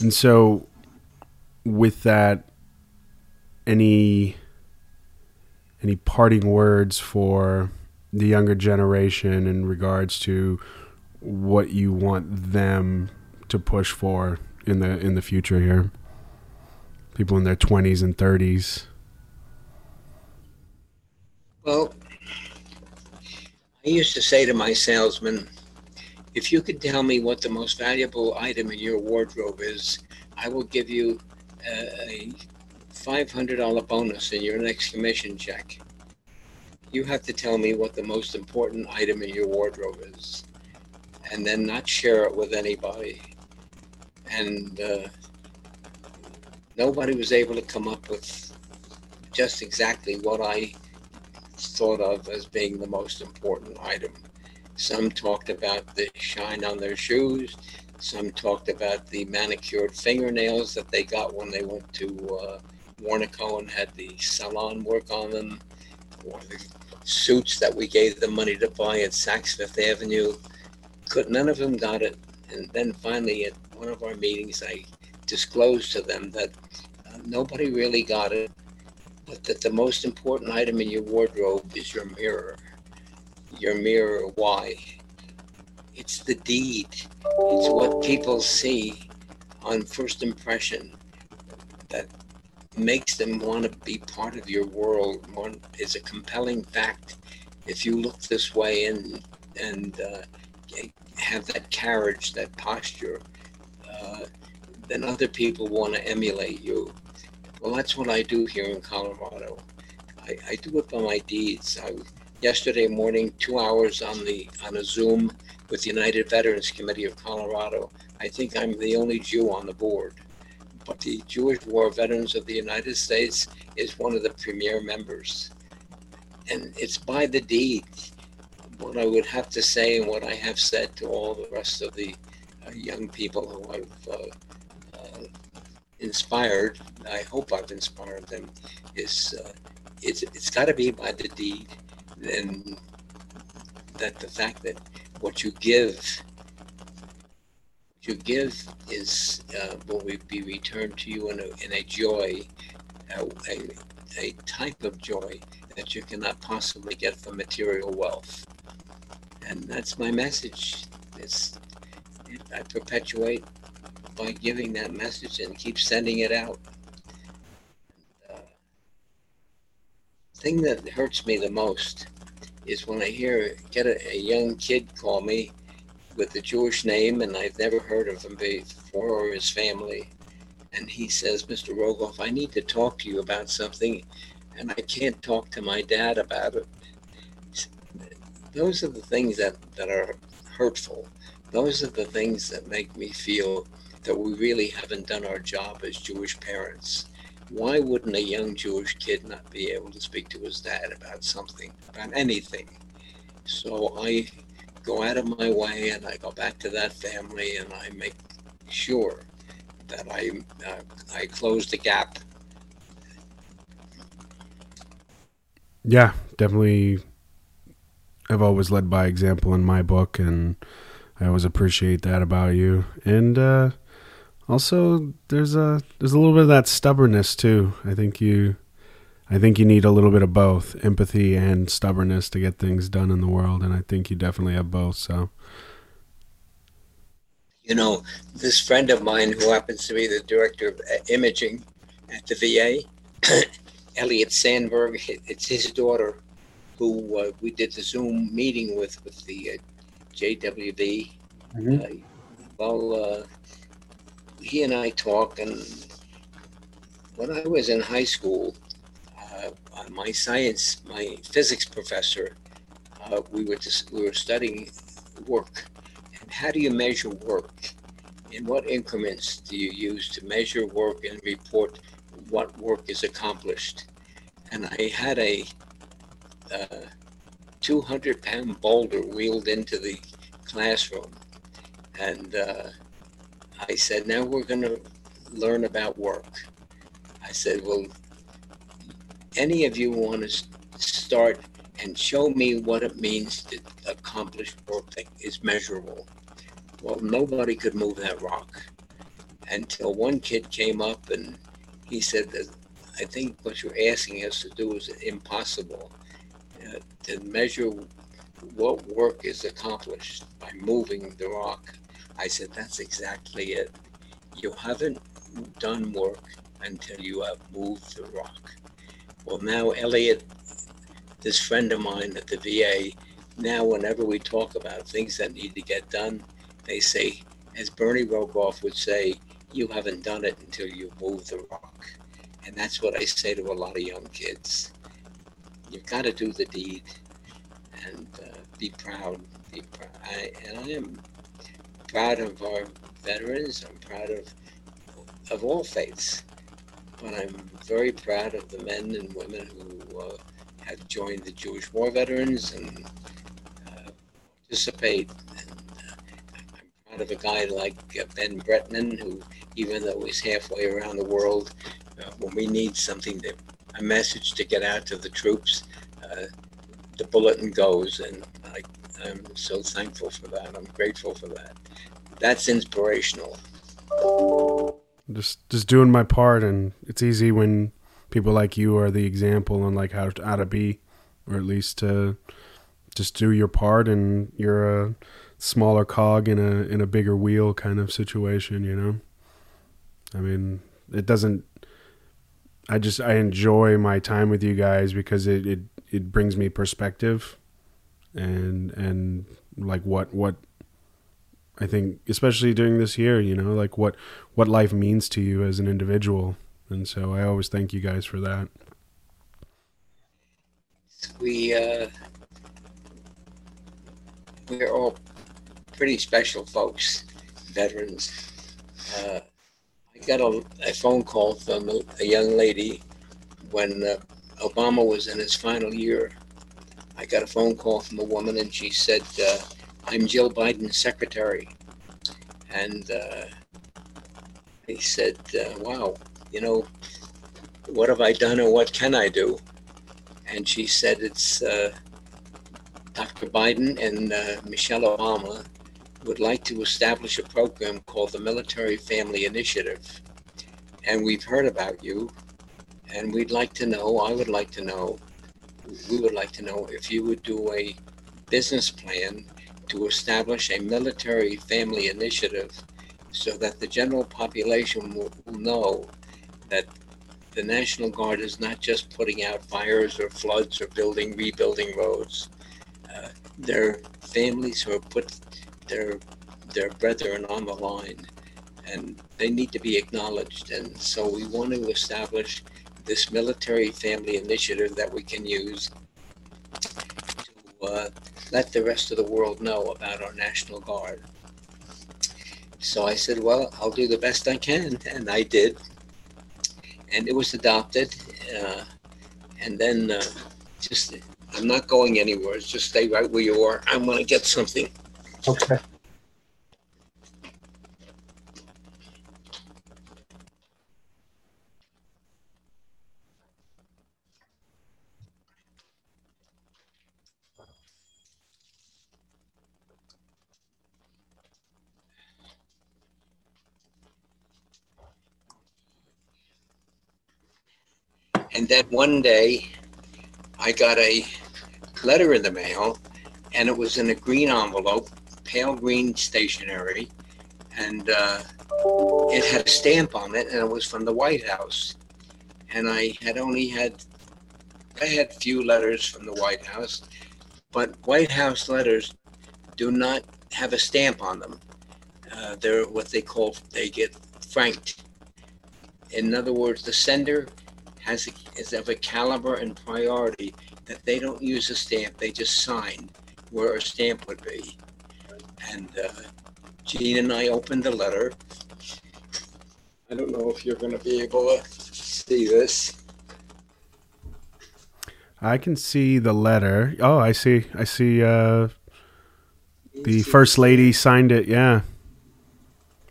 Speaker 1: And so, with that, any any parting words for the younger generation in regards to what you want them to push for in the in the future here? People in their twenties and thirties.
Speaker 3: Well, I used to say to my salesman, if you could tell me what the most valuable item in your wardrobe is, I will give you a $500 bonus in your next commission check. You have to tell me what the most important item in your wardrobe is and then not share it with anybody. And uh, nobody was able to come up with just exactly what I thought of as being the most important item. Some talked about the shine on their shoes. Some talked about the manicured fingernails that they got when they went to uh, Warnaco and had the salon work on them, or the suits that we gave them money to buy at Saks Fifth Avenue. Could none of them got it. And then finally, at one of our meetings, I disclosed to them that uh, nobody really got it, but that the most important item in your wardrobe is your mirror. Your mirror, why? It's the deed. It's what people see on first impression that makes them want to be part of your world. One is a compelling fact. If you look this way and and uh, have that carriage, that posture, uh, then other people want to emulate you. Well, that's what I do here in Colorado. I, I do it by my deeds. I, yesterday morning, two hours on the on a Zoom with the United Veterans Committee of Colorado. I think I'm the only Jew on the board, but the Jewish War Veterans of the United States is one of the premier members, and it's by the deed. What I would have to say and what I have said to all the rest of the uh, young people who I've uh, inspired, I hope I've inspired them, is uh, it's it's got to be by the deed, and that the fact that what you give, what you give is uh, will be returned to you in a in a joy, a, a, a type of joy that you cannot possibly get from material wealth, and that's my message. It's I perpetuate by giving that message and keep sending it out. Uh, thing that hurts me the most is when I hear get a, a, young kid call me with a Jewish name and I've never heard of him before or his family, and he says, "Mr. Rogoff, I need to talk to you about something, and I can't talk to my dad about it." Those are the things that that are hurtful. Those are the things that make me feel that we really haven't done our job as Jewish parents. Why wouldn't a young Jewish kid not be able to speak to his dad about something, about anything? So I go out of my way and I go back to that family and I make sure that I uh, I close the gap.
Speaker 1: Yeah, definitely. I've always led by example in my book, and I always appreciate that about you. And uh, also, there's a there's a little bit of that stubbornness too. I think you, I think you need a little bit of both empathy and stubbornness to get things done in the world, and I think you definitely have both. So.
Speaker 3: You know, this friend of mine who happens to be the director of uh, imaging at the VA, Elliot Sandberg, it's his daughter who uh, we did the Zoom meeting with with the uh, JWV. Mm-hmm. Uh, well, uh, he and I talk, and when I was in high school, uh, my science, my physics professor, uh, we were just, we were studying work, and how do you measure work? In what increments do you use to measure work and report what work is accomplished? And I had a uh, 200 pound boulder wheeled into the classroom. And uh, I said, now we're going to learn about work. I said, well, any of you want to start and show me what it means to accomplish work that is measurable? Well, nobody could move that rock until one kid came up and he said that I think what you're asking us to do is impossible. Uh, to measure what work is accomplished by moving the rock. I said, that's exactly it. You haven't done work until you have moved the rock. Well, now Elliot, this friend of mine at the VA, now whenever we talk about things that need to get done, they say, as Bernie Rogoff would say, you haven't done it until you move the rock. And that's what I say to a lot of young kids. You've got to do the deed and uh, be proud. Be proud. I, and I am proud of our veterans. I'm proud of of all faiths, but I'm very proud of the men and women who uh, have joined the Jewish War Veterans and uh, participate. And, uh, I'm proud of a guy like uh, Ben Bretman, who, even though he's halfway around the world, uh, when we need something to a message to get out to the troops, the bulletin goes, and I'm so thankful for that. I'm grateful for that. That's inspirational.
Speaker 1: Just just doing my part, and it's easy when people like you are the example on like how to, how to be, or at least to just do your part, and you're a smaller cog in a in a bigger wheel kind of situation. You know, I mean, it doesn't. I just I enjoy my time with you guys because it, it it brings me perspective and and like what what I think especially during this year, you know, like what what life means to you as an individual. And so I always thank you guys for that.
Speaker 3: We uh we're all pretty special folks, veterans. Uh, I got a, a phone call from a, a young lady when uh, Obama was in his final year, I got a phone call from a woman and she said, uh, I'm Jill Biden's secretary. And uh, I said, uh, wow, you know, what have I done or what can I do? And she said, it's uh, Dr. Biden and uh, Michelle Obama would like to establish a program called the Military Family Initiative. And we've heard about you and we'd like to know, I would like to know, we would like to know if you would do a business plan to establish a military family initiative so that the general population will, know that the National Guard is not just putting out fires or floods or building, rebuilding roads. Uh, their families who have put their their brethren on the line, and they need to be acknowledged. And so we want to establish this military family initiative that we can use to uh, let the rest of the world know about our National Guard. So I said, well, I'll do the best I can. And I did. And it was adopted. Uh, and then uh, just, I'm not going anywhere. Just stay right where you are. I'm going to get something.
Speaker 4: Okay.
Speaker 3: And then one day, I got a letter in the mail, and it was in a green envelope, pale green stationery, and uh, it had a stamp on it, and it was from the White House. And I had only had, I had few letters from the White House, but White House letters do not have a stamp on them. Uh, they're what they call, they get franked. In other words, the sender has a, is of a caliber and priority that they don't use a stamp, they just sign where a stamp would be. And uh, Gene and I opened the letter. I don't know if you're going to be able to see this.
Speaker 1: I can see the letter. Oh, I see. I see. Uh, the first lady signed it. Yeah,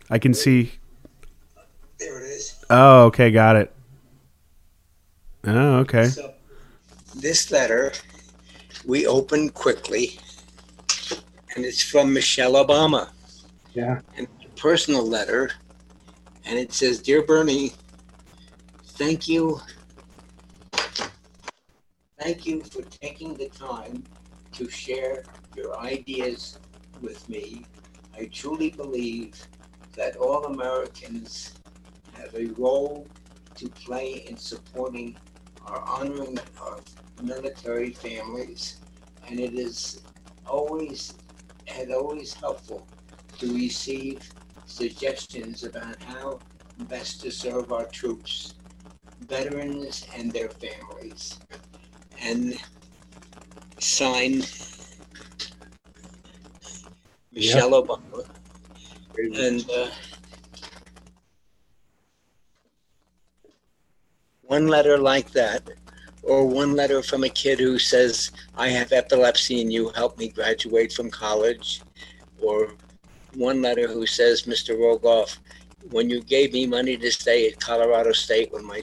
Speaker 1: I can see.
Speaker 3: There it is.
Speaker 1: Oh, okay, got it. Oh, okay.
Speaker 3: So this letter we opened quickly, and it's from Michelle Obama.
Speaker 4: Yeah.
Speaker 3: And it's a personal letter, and it says, "Dear Bernie, thank you, thank you for taking the time to share your ideas with me. I truly believe that all Americans have a role to play in supporting our honoring our military families, and it is always had always helpful to receive suggestions about how best to serve our troops, veterans, and their families. And signed Michelle Obama. And uh, one letter like that, or one letter from a kid who says, I have epilepsy and you helped me graduate from college, or one letter who says, Mr. Rogoff, when you gave me money to stay at Colorado State when my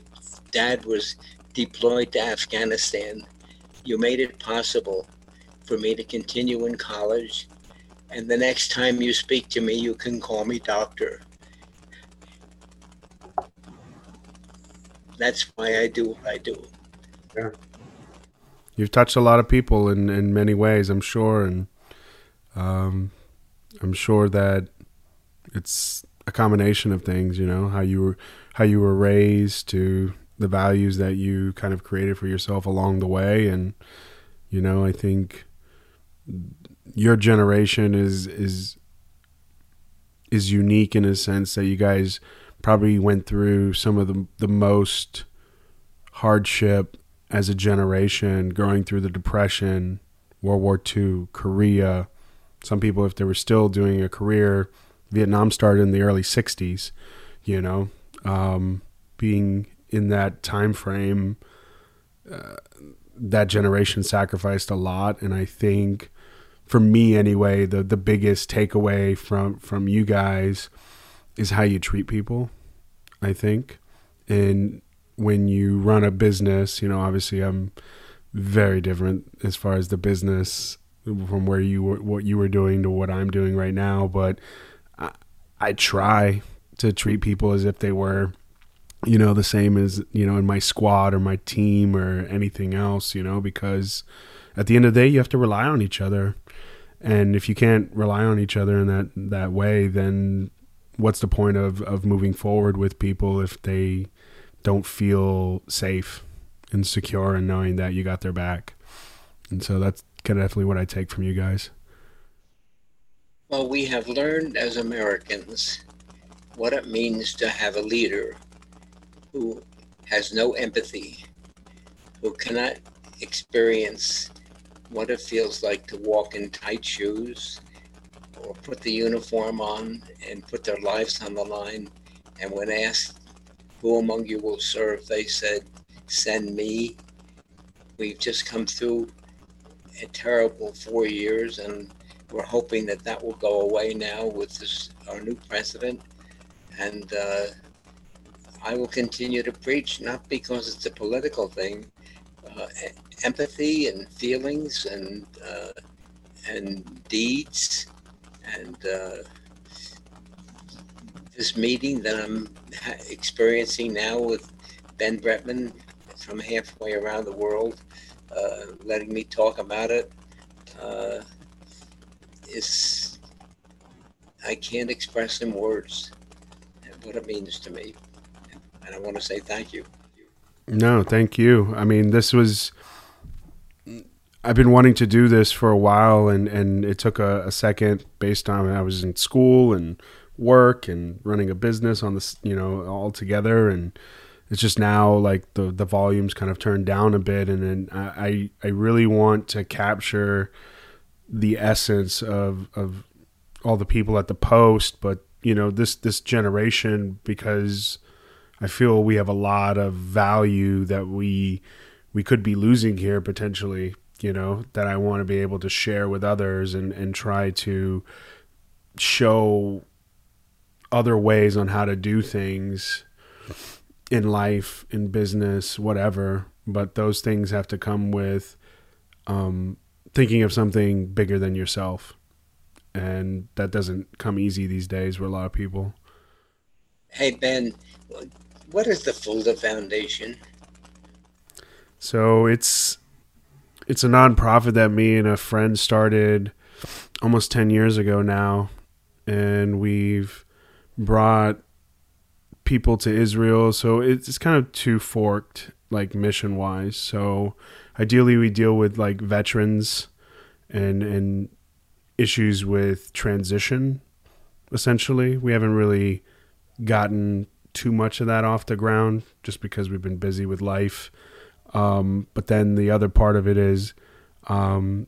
Speaker 3: dad was deployed to Afghanistan, you made it possible for me to continue in college. And the next time you speak to me, you can call me doctor. That's why I do what I do.
Speaker 1: Yeah. You've touched a lot of people in, in many ways, I'm sure. And um, I'm sure that it's a combination of things, you know, how you were how you were raised to the values that you kind of created for yourself along the way and you know, I think your generation is is is unique in a sense that you guys probably went through some of the the most hardship as a generation growing through the depression, World War II, Korea. Some people if they were still doing a career, Vietnam started in the early 60s, you know. Um, being in that time frame uh, that generation sacrificed a lot and I think for me anyway, the the biggest takeaway from from you guys is how you treat people. I think, and when you run a business, you know, obviously I'm very different as far as the business from where you were, what you were doing to what I'm doing right now. But I, I try to treat people as if they were, you know, the same as you know in my squad or my team or anything else. You know, because at the end of the day, you have to rely on each other and if you can't rely on each other in that that way, then what's the point of of moving forward with people if they don't feel safe and secure and knowing that you got their back? And so that's kind of definitely what I take from you guys.
Speaker 3: Well, we have learned as Americans what it means to have a leader who has no empathy, who cannot experience what it feels like to walk in tight shoes or put the uniform on and put their lives on the line. And when asked, who among you will serve, they said, send me. We've just come through a terrible four years, and we're hoping that that will go away now with this, our new president. And uh, I will continue to preach, not because it's a political thing, uh, empathy and feelings and uh, and deeds and uh, this meeting that I'm experiencing now with Ben Bretman from halfway around the world, uh, letting me talk about it, uh, is I can't express in words what it means to me, and I want to say thank you.
Speaker 1: No, thank you. I mean, this was I've been wanting to do this for a while, and, and it took a, a second based on I was in school and work and running a business on this, you know, all together. And it's just now like the, the volume's kind of turned down a bit. And then I, I really want to capture the essence of, of all the people at the post, but you know, this, this generation, because I feel we have a lot of value that we, we could be losing here potentially you know, that I want to be able to share with others and, and try to show other ways on how to do things in life, in business, whatever. But those things have to come with um, thinking of something bigger than yourself. And that doesn't come easy these days for a lot of people.
Speaker 3: Hey, Ben, what is the Fulda Foundation?
Speaker 1: So it's it's a nonprofit that me and a friend started almost 10 years ago now and we've brought people to Israel. So it's kind of two forked like mission wise so ideally we deal with like veterans and and issues with transition essentially. We haven't really gotten too much of that off the ground just because we've been busy with life um, but then the other part of it is um,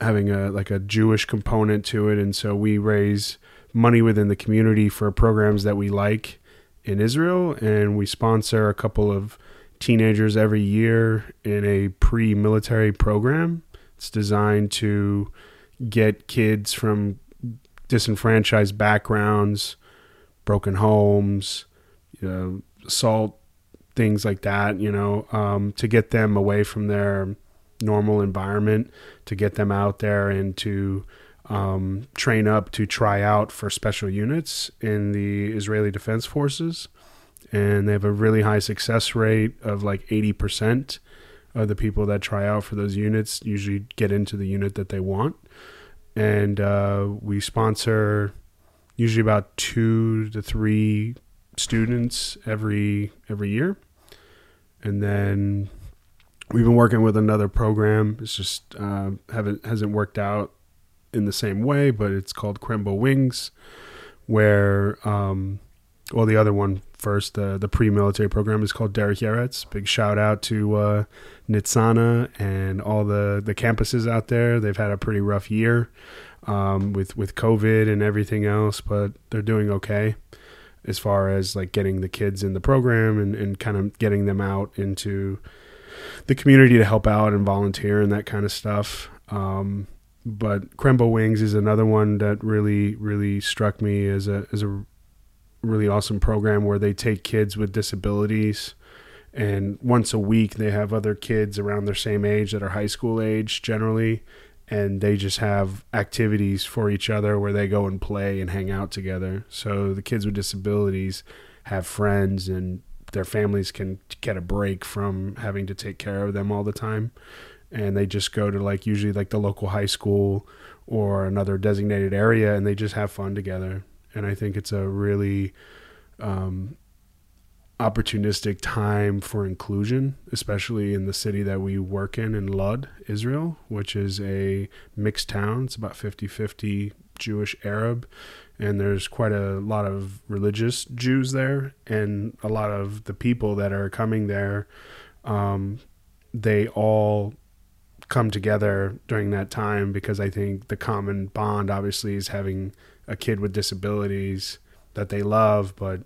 Speaker 1: having a like a Jewish component to it, and so we raise money within the community for programs that we like in Israel, and we sponsor a couple of teenagers every year in a pre-military program. It's designed to get kids from disenfranchised backgrounds, broken homes, you know, assault, things like that, you know, um, to get them away from their normal environment, to get them out there and to um, train up to try out for special units in the Israeli Defense Forces. And they have a really high success rate of like 80% of the people that try out for those units usually get into the unit that they want. And uh, we sponsor usually about two to three students every every year and then we've been working with another program. It's just uh, haven't hasn't worked out in the same way, but it's called Krembo Wings, where um, well the other one first the the pre military program is called Derech Eretz. Big shout out to uh, Nitzana and all the the campuses out there. They've had a pretty rough year um, with with COVID and everything else, but they're doing okay as far as like getting the kids in the program and, and kind of getting them out into the community to help out and volunteer and that kind of stuff. Um, but Krembo Wings is another one that really, really struck me as a as a really awesome program where they take kids with disabilities and once a week they have other kids around their same age that are high school age generally and they just have activities for each other where they go and play and hang out together. So the kids with disabilities have friends and their families can get a break from having to take care of them all the time. And they just go to like usually like the local high school or another designated area and they just have fun together. And I think it's a really um, opportunistic time for inclusion, especially in the city that we work in, in Lud, Israel, which is a mixed town. It's about 50 50 Jewish Arab. And there's quite a lot of religious Jews there. And a lot of the people that are coming there, um, they all come together during that time because I think the common bond, obviously, is having a kid with disabilities that they love, but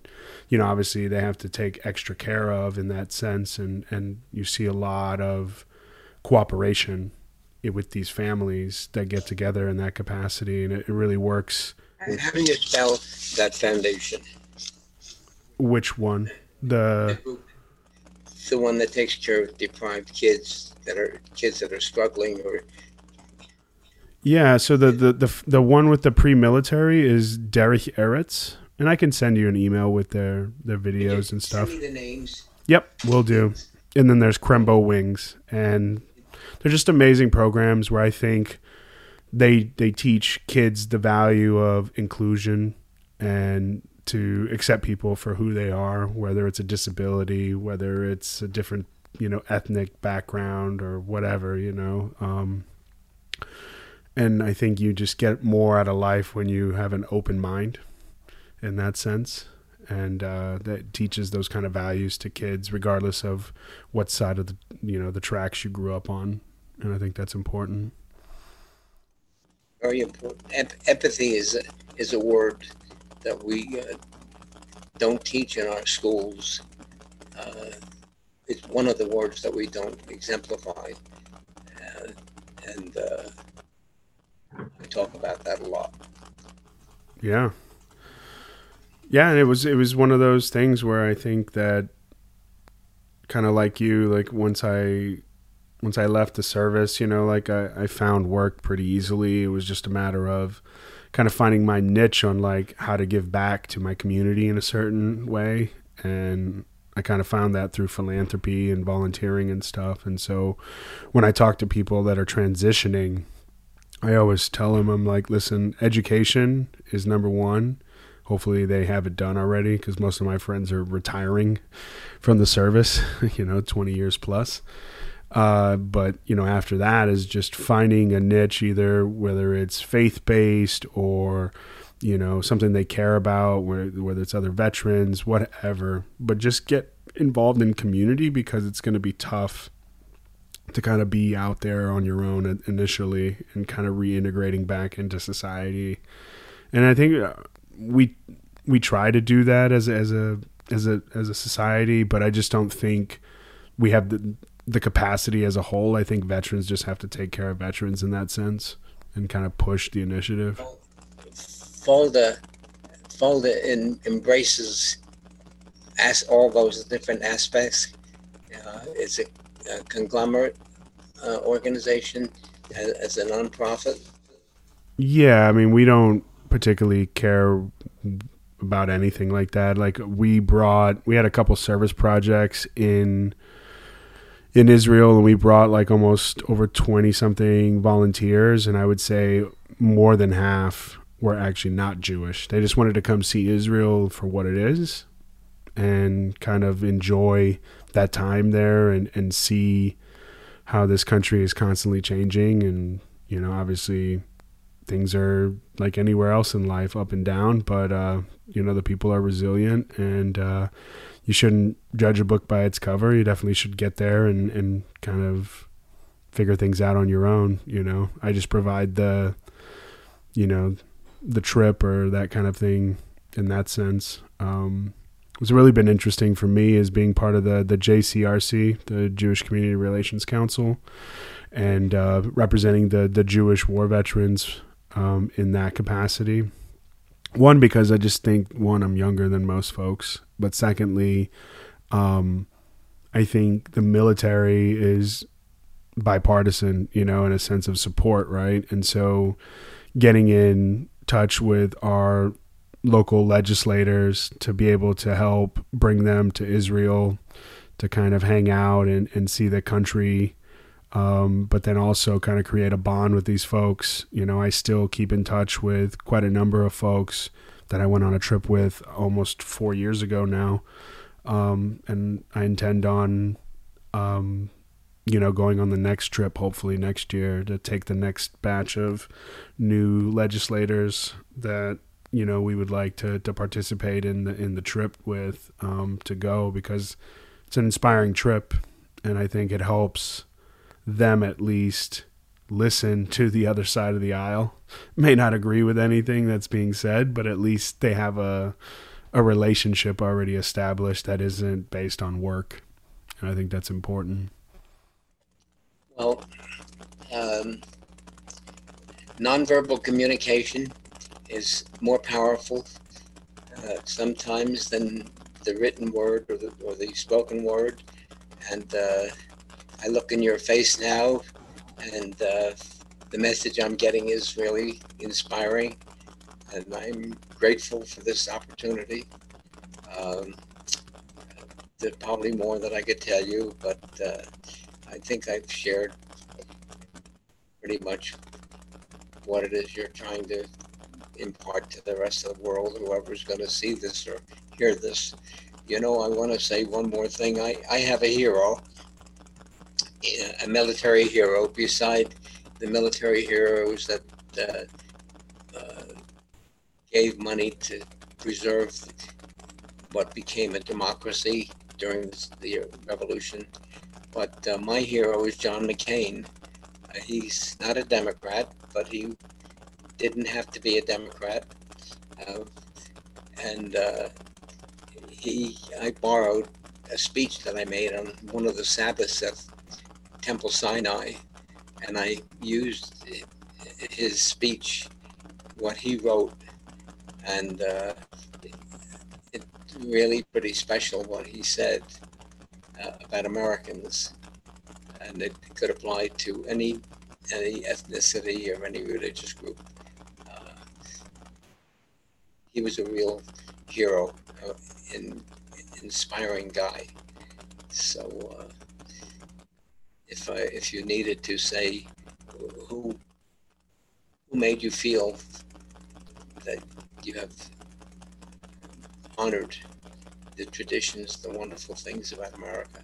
Speaker 1: you know, obviously they have to take extra care of in that sense, and and you see a lot of cooperation with these families that get together in that capacity, and it, it really works.
Speaker 3: How do you spell that foundation?
Speaker 1: Which one? The
Speaker 3: the one that takes care of deprived kids that are kids that are struggling or
Speaker 1: yeah, so the, the, the, the one with the pre-military is Derech Eretz, and I can send you an email with their their videos and stuff.
Speaker 3: the names.
Speaker 1: Yep, we'll do. And then there's Krembo Wings, and they're just amazing programs where I think they they teach kids the value of inclusion and to accept people for who they are, whether it's a disability, whether it's a different you know ethnic background or whatever you know. Um, and I think you just get more out of life when you have an open mind in that sense. And uh, that teaches those kind of values to kids regardless of what side of the you know the tracks you grew up on. And i think that's important.
Speaker 3: Very important Ep- empathy is a, is a word that we uh, don't teach in our schools. Uh, it's one of the words that we don't exemplify. Uh, and uh, we talk about that a lot.
Speaker 1: Yeah yeah, and it was it was one of those things where I think that kind of like you, like once I once I left the service, you know, like I, I found work pretty easily. It was just a matter of kind of finding my niche on like how to give back to my community in a certain way. And I kind of found that through philanthropy and volunteering and stuff. And so when I talk to people that are transitioning, I always tell them, I'm like, listen, education is number one. Hopefully they have it done already because most of my friends are retiring from the service, you know, 20 years plus. Uh, but you know, after that is just finding a niche, either whether it's faith based or you know something they care about, whether it's other veterans, whatever. But just get involved in community because it's going to be tough to kind of be out there on your own initially and kind of reintegrating back into society. And I think uh, we we try to do that as as a as a as a society, but I just don't think we have the the capacity as a whole. I think veterans just have to take care of veterans in that sense and kind of push the initiative.
Speaker 3: Folda Folda in, embraces as all those different aspects. Uh, it's a, a conglomerate uh, organization as, as a nonprofit.
Speaker 1: Yeah, I mean, we don't particularly care about anything like that. Like we brought, we had a couple service projects in in Israel, and we brought like almost over twenty something volunteers, and I would say more than half were actually not Jewish. They just wanted to come see Israel for what it is, and kind of enjoy that time there and and see how this country is constantly changing, and you know, obviously things are like anywhere else in life, up and down, but uh, you know the people are resilient and. Uh, you shouldn't judge a book by its cover. You definitely should get there and, and kind of figure things out on your own. You know, I just provide the, you know, the trip or that kind of thing in that sense. Um, what's really been interesting for me is being part of the the JCRC, the Jewish Community Relations Council, and uh, representing the the Jewish war veterans um, in that capacity. One because I just think one I'm younger than most folks, but secondly, um, I think the military is bipartisan, you know, in a sense of support, right? And so getting in touch with our local legislators to be able to help bring them to Israel to kind of hang out and, and see the country, um, but then also kind of create a bond with these folks. You know, I still keep in touch with quite a number of folks that I went on a trip with almost four years ago now. Um, and I intend on, um, you know, going on the next trip, hopefully next year, to take the next batch of new legislators that you know we would like to to participate in the in the trip with um, to go because it's an inspiring trip, and I think it helps them at least listen to the other side of the aisle. May not agree with anything that's being said, but at least they have a a relationship already established that isn't based on work. And I think that's important.
Speaker 3: Well, um, nonverbal communication is more powerful uh, sometimes than the written word or the, or the spoken word. And uh, I look in your face now and uh, the message I'm getting is really inspiring, and I'm grateful for this opportunity. Um, there's probably more that I could tell you, but uh, I think I've shared pretty much what it is you're trying to impart to the rest of the world, whoever's going to see this or hear this. You know, I want to say one more thing. I, I have a hero a military hero beside the military heroes that uh, uh, gave money to preserve what became a democracy during the revolution. But uh, my hero is John McCain. Uh, he's not a Democrat, but he didn't have to be a Democrat. Uh, and uh, he, I borrowed a speech that I made on one of the Sabbaths at Temple Sinai, and I used his speech, what he wrote, and uh, it's really pretty special what he said uh, about Americans, and it could apply to any any ethnicity or any religious group. Uh, he was a real hero, uh, in, inspiring guy. So. Uh, if I, if you needed to say who who made you feel that you have honored the traditions, the wonderful things about America.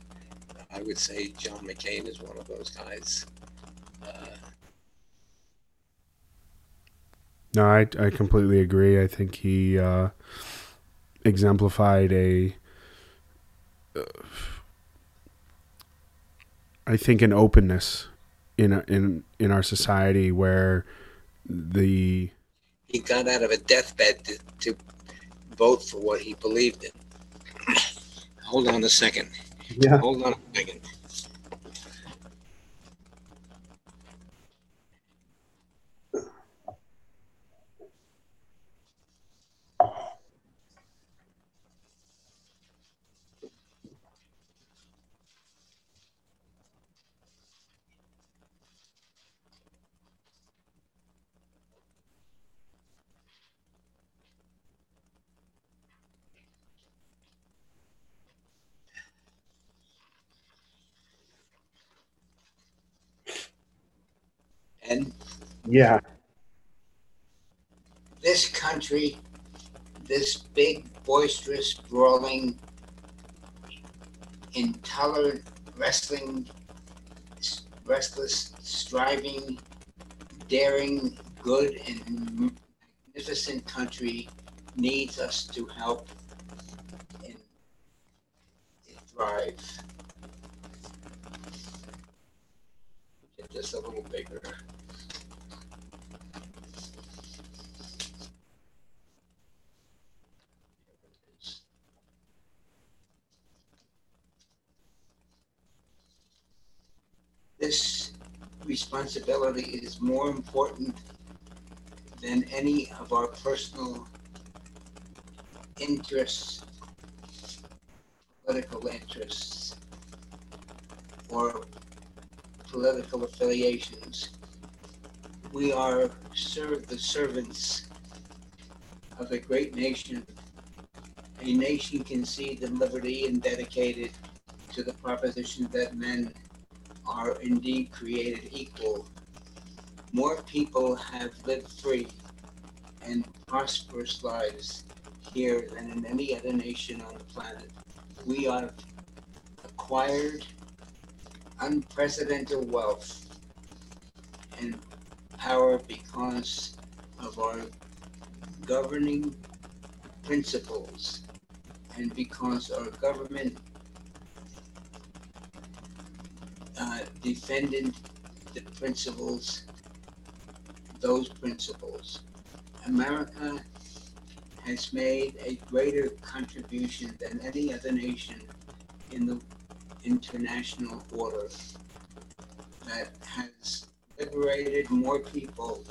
Speaker 3: I would say John McCain is one of those guys. Uh,
Speaker 1: no, I, I completely agree. I think he uh, exemplified a, uh, I think, an openness in in in our society where the
Speaker 3: he got out of a deathbed to, to vote for what he believed in. Hold on a second.
Speaker 1: Yeah.
Speaker 3: Hold on a second. And
Speaker 1: Yeah.
Speaker 3: this country, this big, boisterous, brawling, intolerant, wrestling, restless, striving, daring, good, and magnificent country needs us to help and thrive. Get this a little bigger. This responsibility is more important than any of our personal interests, political interests, or political affiliations. We are serve the servants of a great nation, a nation conceived in liberty and dedicated to the proposition that men are indeed created equal. More people have lived free and prosperous lives here than in any other nation on the planet. We have acquired unprecedented wealth and power because of our governing principles and because our government uh, defended the principles, those principles. America has made a greater contribution than any other nation in the international order that has liberated more people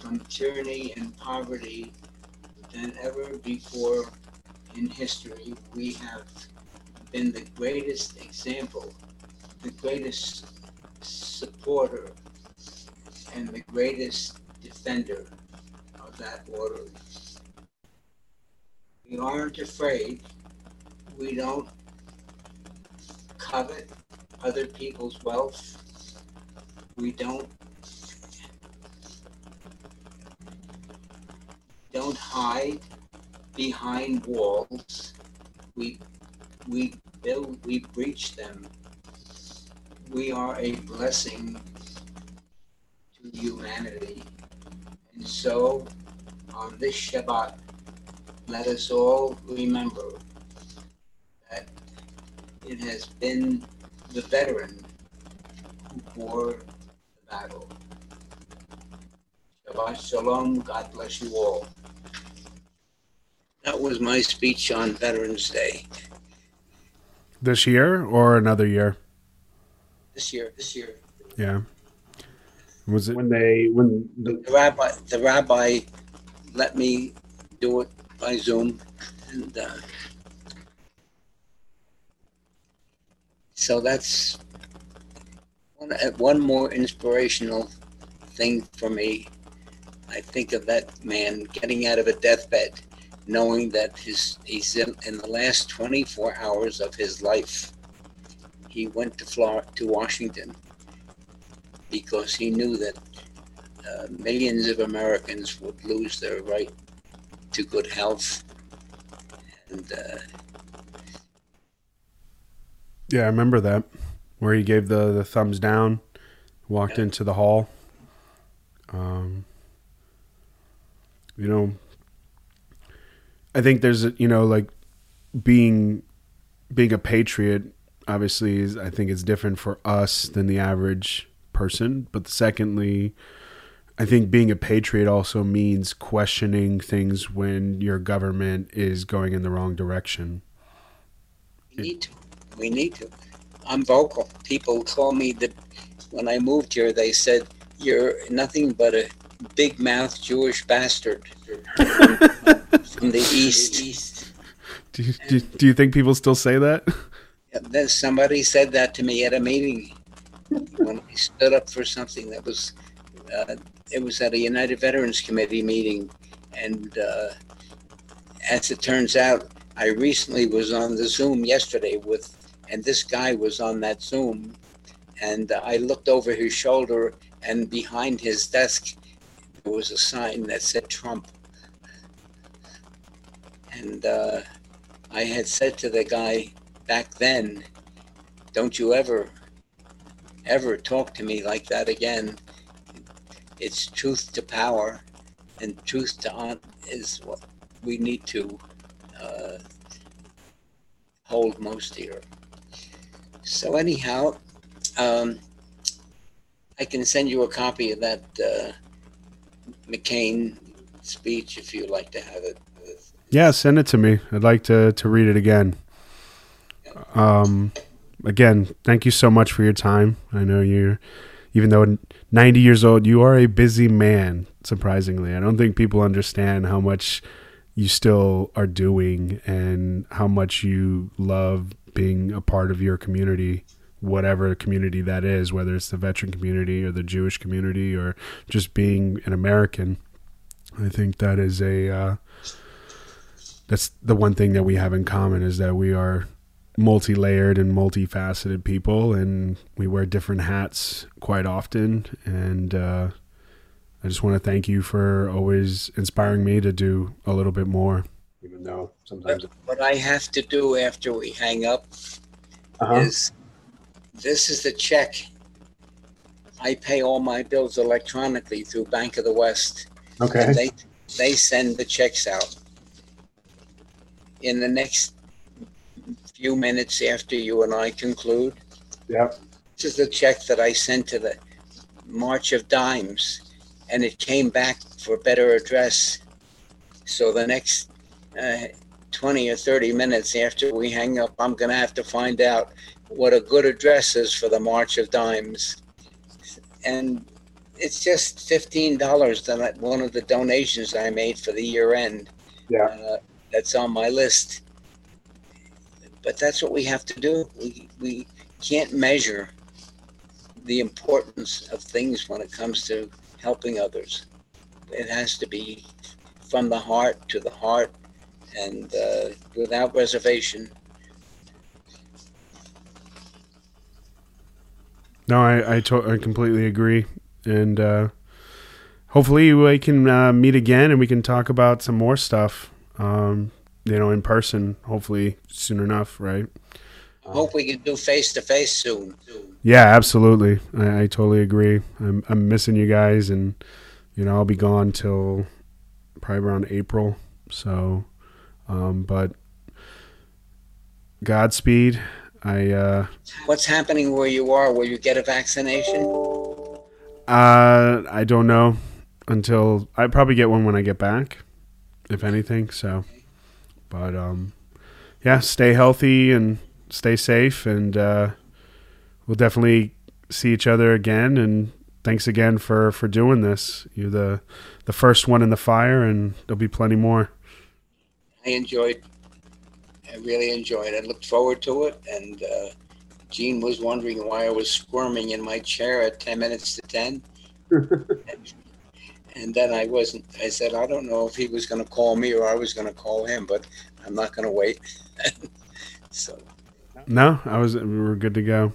Speaker 3: from tyranny and poverty than ever before in history. We have been the greatest example the greatest supporter and the greatest defender of that order. We aren't afraid. We don't covet other people's wealth. We don't don't hide behind walls. We we build we breach them we are a blessing to humanity. And so, on this Shabbat, let us all remember that it has been the veteran who bore the battle. Shabbat Shalom, God bless you all. That was my speech on Veterans Day.
Speaker 1: This year or another year?
Speaker 3: This year. This year.
Speaker 1: Yeah. Was it
Speaker 4: when they when the,
Speaker 3: The rabbi, the rabbi, let me do it by Zoom, and uh, so that's one uh, one more inspirational thing for me. I think of that man getting out of a deathbed, knowing that his he's in, in the last 24 hours of his life he went to Florida, to Washington because he knew that uh, millions of Americans would lose their right to good health. And uh,
Speaker 1: yeah, I remember that where he gave the, the thumbs down, walked yeah. into the hall. Um, you know, I think there's you know like being being a patriot. Obviously, is I think it's different for us than the average person. But secondly, I think being a patriot also means questioning things when your government is going in the wrong direction.
Speaker 3: We need to. We need to. I'm vocal. People call me the. When I moved here, they said you're nothing but a big mouth Jewish bastard from the east.
Speaker 1: Do you, do, do you think people still say that?
Speaker 3: Yeah, somebody said that to me at a meeting when I stood up for something that was. Uh, it was at a United Veterans Committee meeting, and uh, as it turns out, I recently was on the Zoom yesterday with, and this guy was on that Zoom, and I looked over his shoulder, and behind his desk there was a sign that said Trump, and uh, I had said to the guy back then, "Don't you ever, ever talk to me like that again." it's truth to power, and truth to on is what we need to uh, hold most dear. So anyhow, um, I can send you a copy of that uh, McCain speech if you'd like to have it.
Speaker 1: Yeah, send it to me. I'd like to to read it again. Um, again, thank you so much for your time. I know you're even though 90 years old, you are a busy man, surprisingly. I don't think people understand how much you still are doing and how much you love being a part of your community, whatever community that is, whether it's the veteran community or the Jewish community or just being an American. I think that is a. Uh, that's the one thing that we have in common is that we are multi-layered and multifaceted people and we wear different hats quite often. And uh, i just want to thank you for always inspiring me to do a little bit more. Even though sometimes
Speaker 3: what i have to do after we hang up uh-huh. is this is the check i pay all my bills electronically through bank of the west.
Speaker 1: Okay.
Speaker 3: They they send the checks out. In the next few minutes after you and I conclude.
Speaker 1: Yeah.
Speaker 3: This is the check that I sent to the March of Dimes, and it came back for better address. So the next uh, 20 or 30 minutes after we hang up, I'm going to have to find out what a good address is for the March of Dimes. And it's just $15 that one of the donations I made for the year end.
Speaker 1: Yeah. Uh,
Speaker 3: that's on my list but that's what we have to do. We, we can't measure the importance of things when it comes to helping others. It has to be from the heart to the heart and uh, without reservation.
Speaker 1: No, I I, to- I completely agree, and uh, hopefully we can uh, meet again and we can talk about some more stuff. Um, you know, in person, hopefully soon enough, right?
Speaker 3: I hope we can do face to face soon.
Speaker 1: Yeah, absolutely. I, I, totally agree. I'm I'm missing you guys, and you know I'll be gone till probably around April. So, um, but Godspeed. I. Uh,
Speaker 3: What's happening where you are? Will you get a vaccination?
Speaker 1: Uh, I don't know until I probably get one when I get back, if anything. So. But um, yeah, stay healthy and stay safe, and uh, we'll definitely see each other again. And thanks again for for doing this. You're the the first one in the fire, and there'll be plenty more.
Speaker 3: I enjoyed. I really enjoyed. I looked forward to it, and uh, Gene was wondering why I was squirming in my chair at ten minutes to ten. And then I wasn't, I said, I don't know if he was going to call me or I was going to call him, but I'm not going to wait. so.
Speaker 1: No, I was, we were good to go.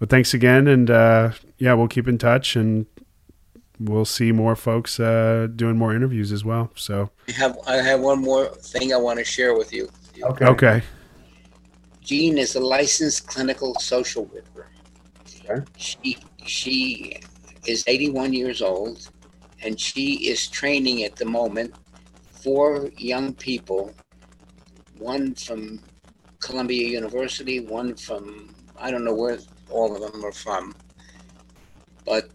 Speaker 1: But thanks again. And uh, yeah, we'll keep in touch and we'll see more folks uh, doing more interviews as well. So
Speaker 3: I have I have one more thing I want to share with you.
Speaker 4: Okay.
Speaker 1: okay,
Speaker 3: Jean is a licensed clinical social worker.
Speaker 4: Okay.
Speaker 3: She she is 81 years old, and she is training at the moment four young people, one from Columbia University, one from I don't know where all of them are from, but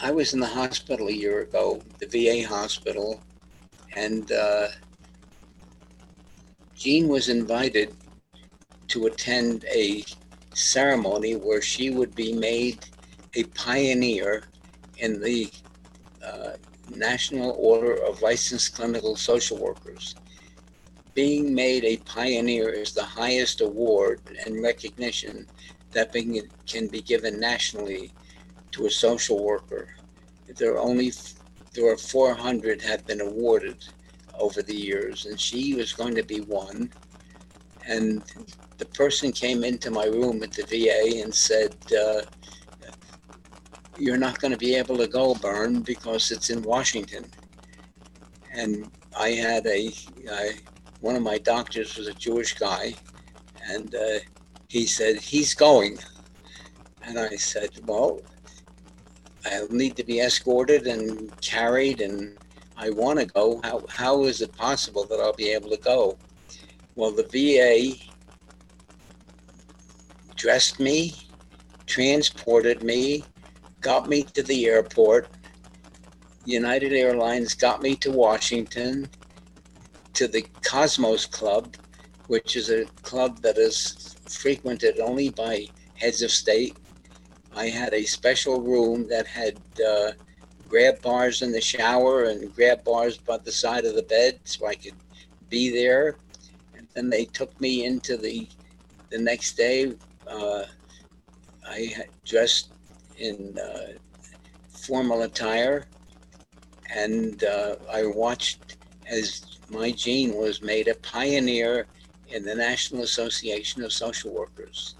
Speaker 3: I was in the hospital a year ago, the VA hospital, and uh, Jean was invited to attend a ceremony where she would be made a pioneer in the uh, National Order of Licensed Clinical Social Workers. Being made a pioneer is the highest award and recognition that being, can be given nationally to a social worker. There are only there are 400 have been awarded over the years, and she was going to be one. And the person came into my room at the VA and said, uh, "You're not going to be able to go, Bern, because it's in Washington." And I had a one of my doctors was a Jewish guy, and uh, he said he's going, and I said, "Well." I'll need to be escorted and carried, and I want to go. How, how is it possible that I'll be able to go? Well, the VA dressed me, transported me, got me to the airport. United Airlines got me to Washington, to the Cosmos Club, which is a club that is frequented only by heads of state. I had a special room that had uh, grab bars in the shower and grab bars by the side of the bed so I could be there. And then they took me into the the next day. Uh, I dressed in uh, formal attire, and uh, I watched as my Jean was made a pioneer in the National Association of Social Workers.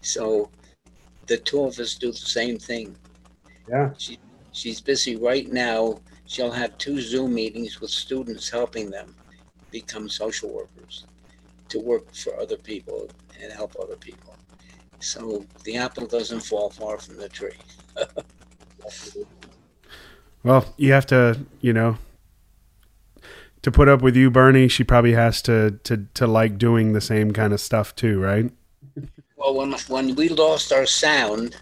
Speaker 3: So the two of us do the same thing.
Speaker 4: Yeah.
Speaker 3: She, she's busy right now. She'll have two Zoom meetings with students helping them become social workers to work for other people and help other people. So the apple doesn't fall far from the tree.
Speaker 1: well, you have to, you know, to put up with you, Bernie. She probably has to to to like doing the same kind of stuff too, right?
Speaker 3: Well, when when we lost our sound,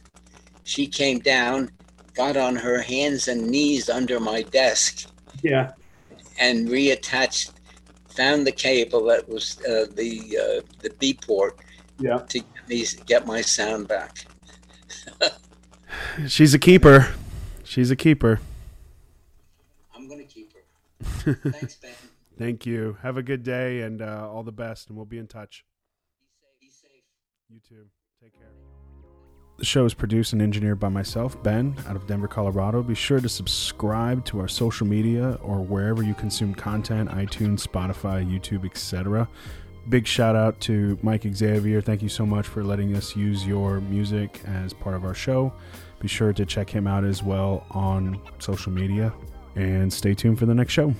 Speaker 3: she came down, got on her hands and knees under my desk,
Speaker 4: Yeah.
Speaker 3: and reattached, found the cable that was uh, the uh, the B port
Speaker 4: Yeah.
Speaker 3: to get me get my sound back.
Speaker 1: She's a keeper. She's a keeper.
Speaker 3: I'm gonna keep her. Thanks, Ben.
Speaker 1: Thank you. Have a good day and uh, all the best, and we'll be in touch.
Speaker 3: Be safe.
Speaker 1: You too. Take care. The show is produced and engineered by myself, Ben, out of Denver, Colorado. Be sure to subscribe to our social media or wherever you consume content iTunes, Spotify, YouTube, etc. Big shout out to Mike Xavier. Thank you so much for letting us use your music as part of our show. Be sure to check him out as well on social media and stay tuned for the next show.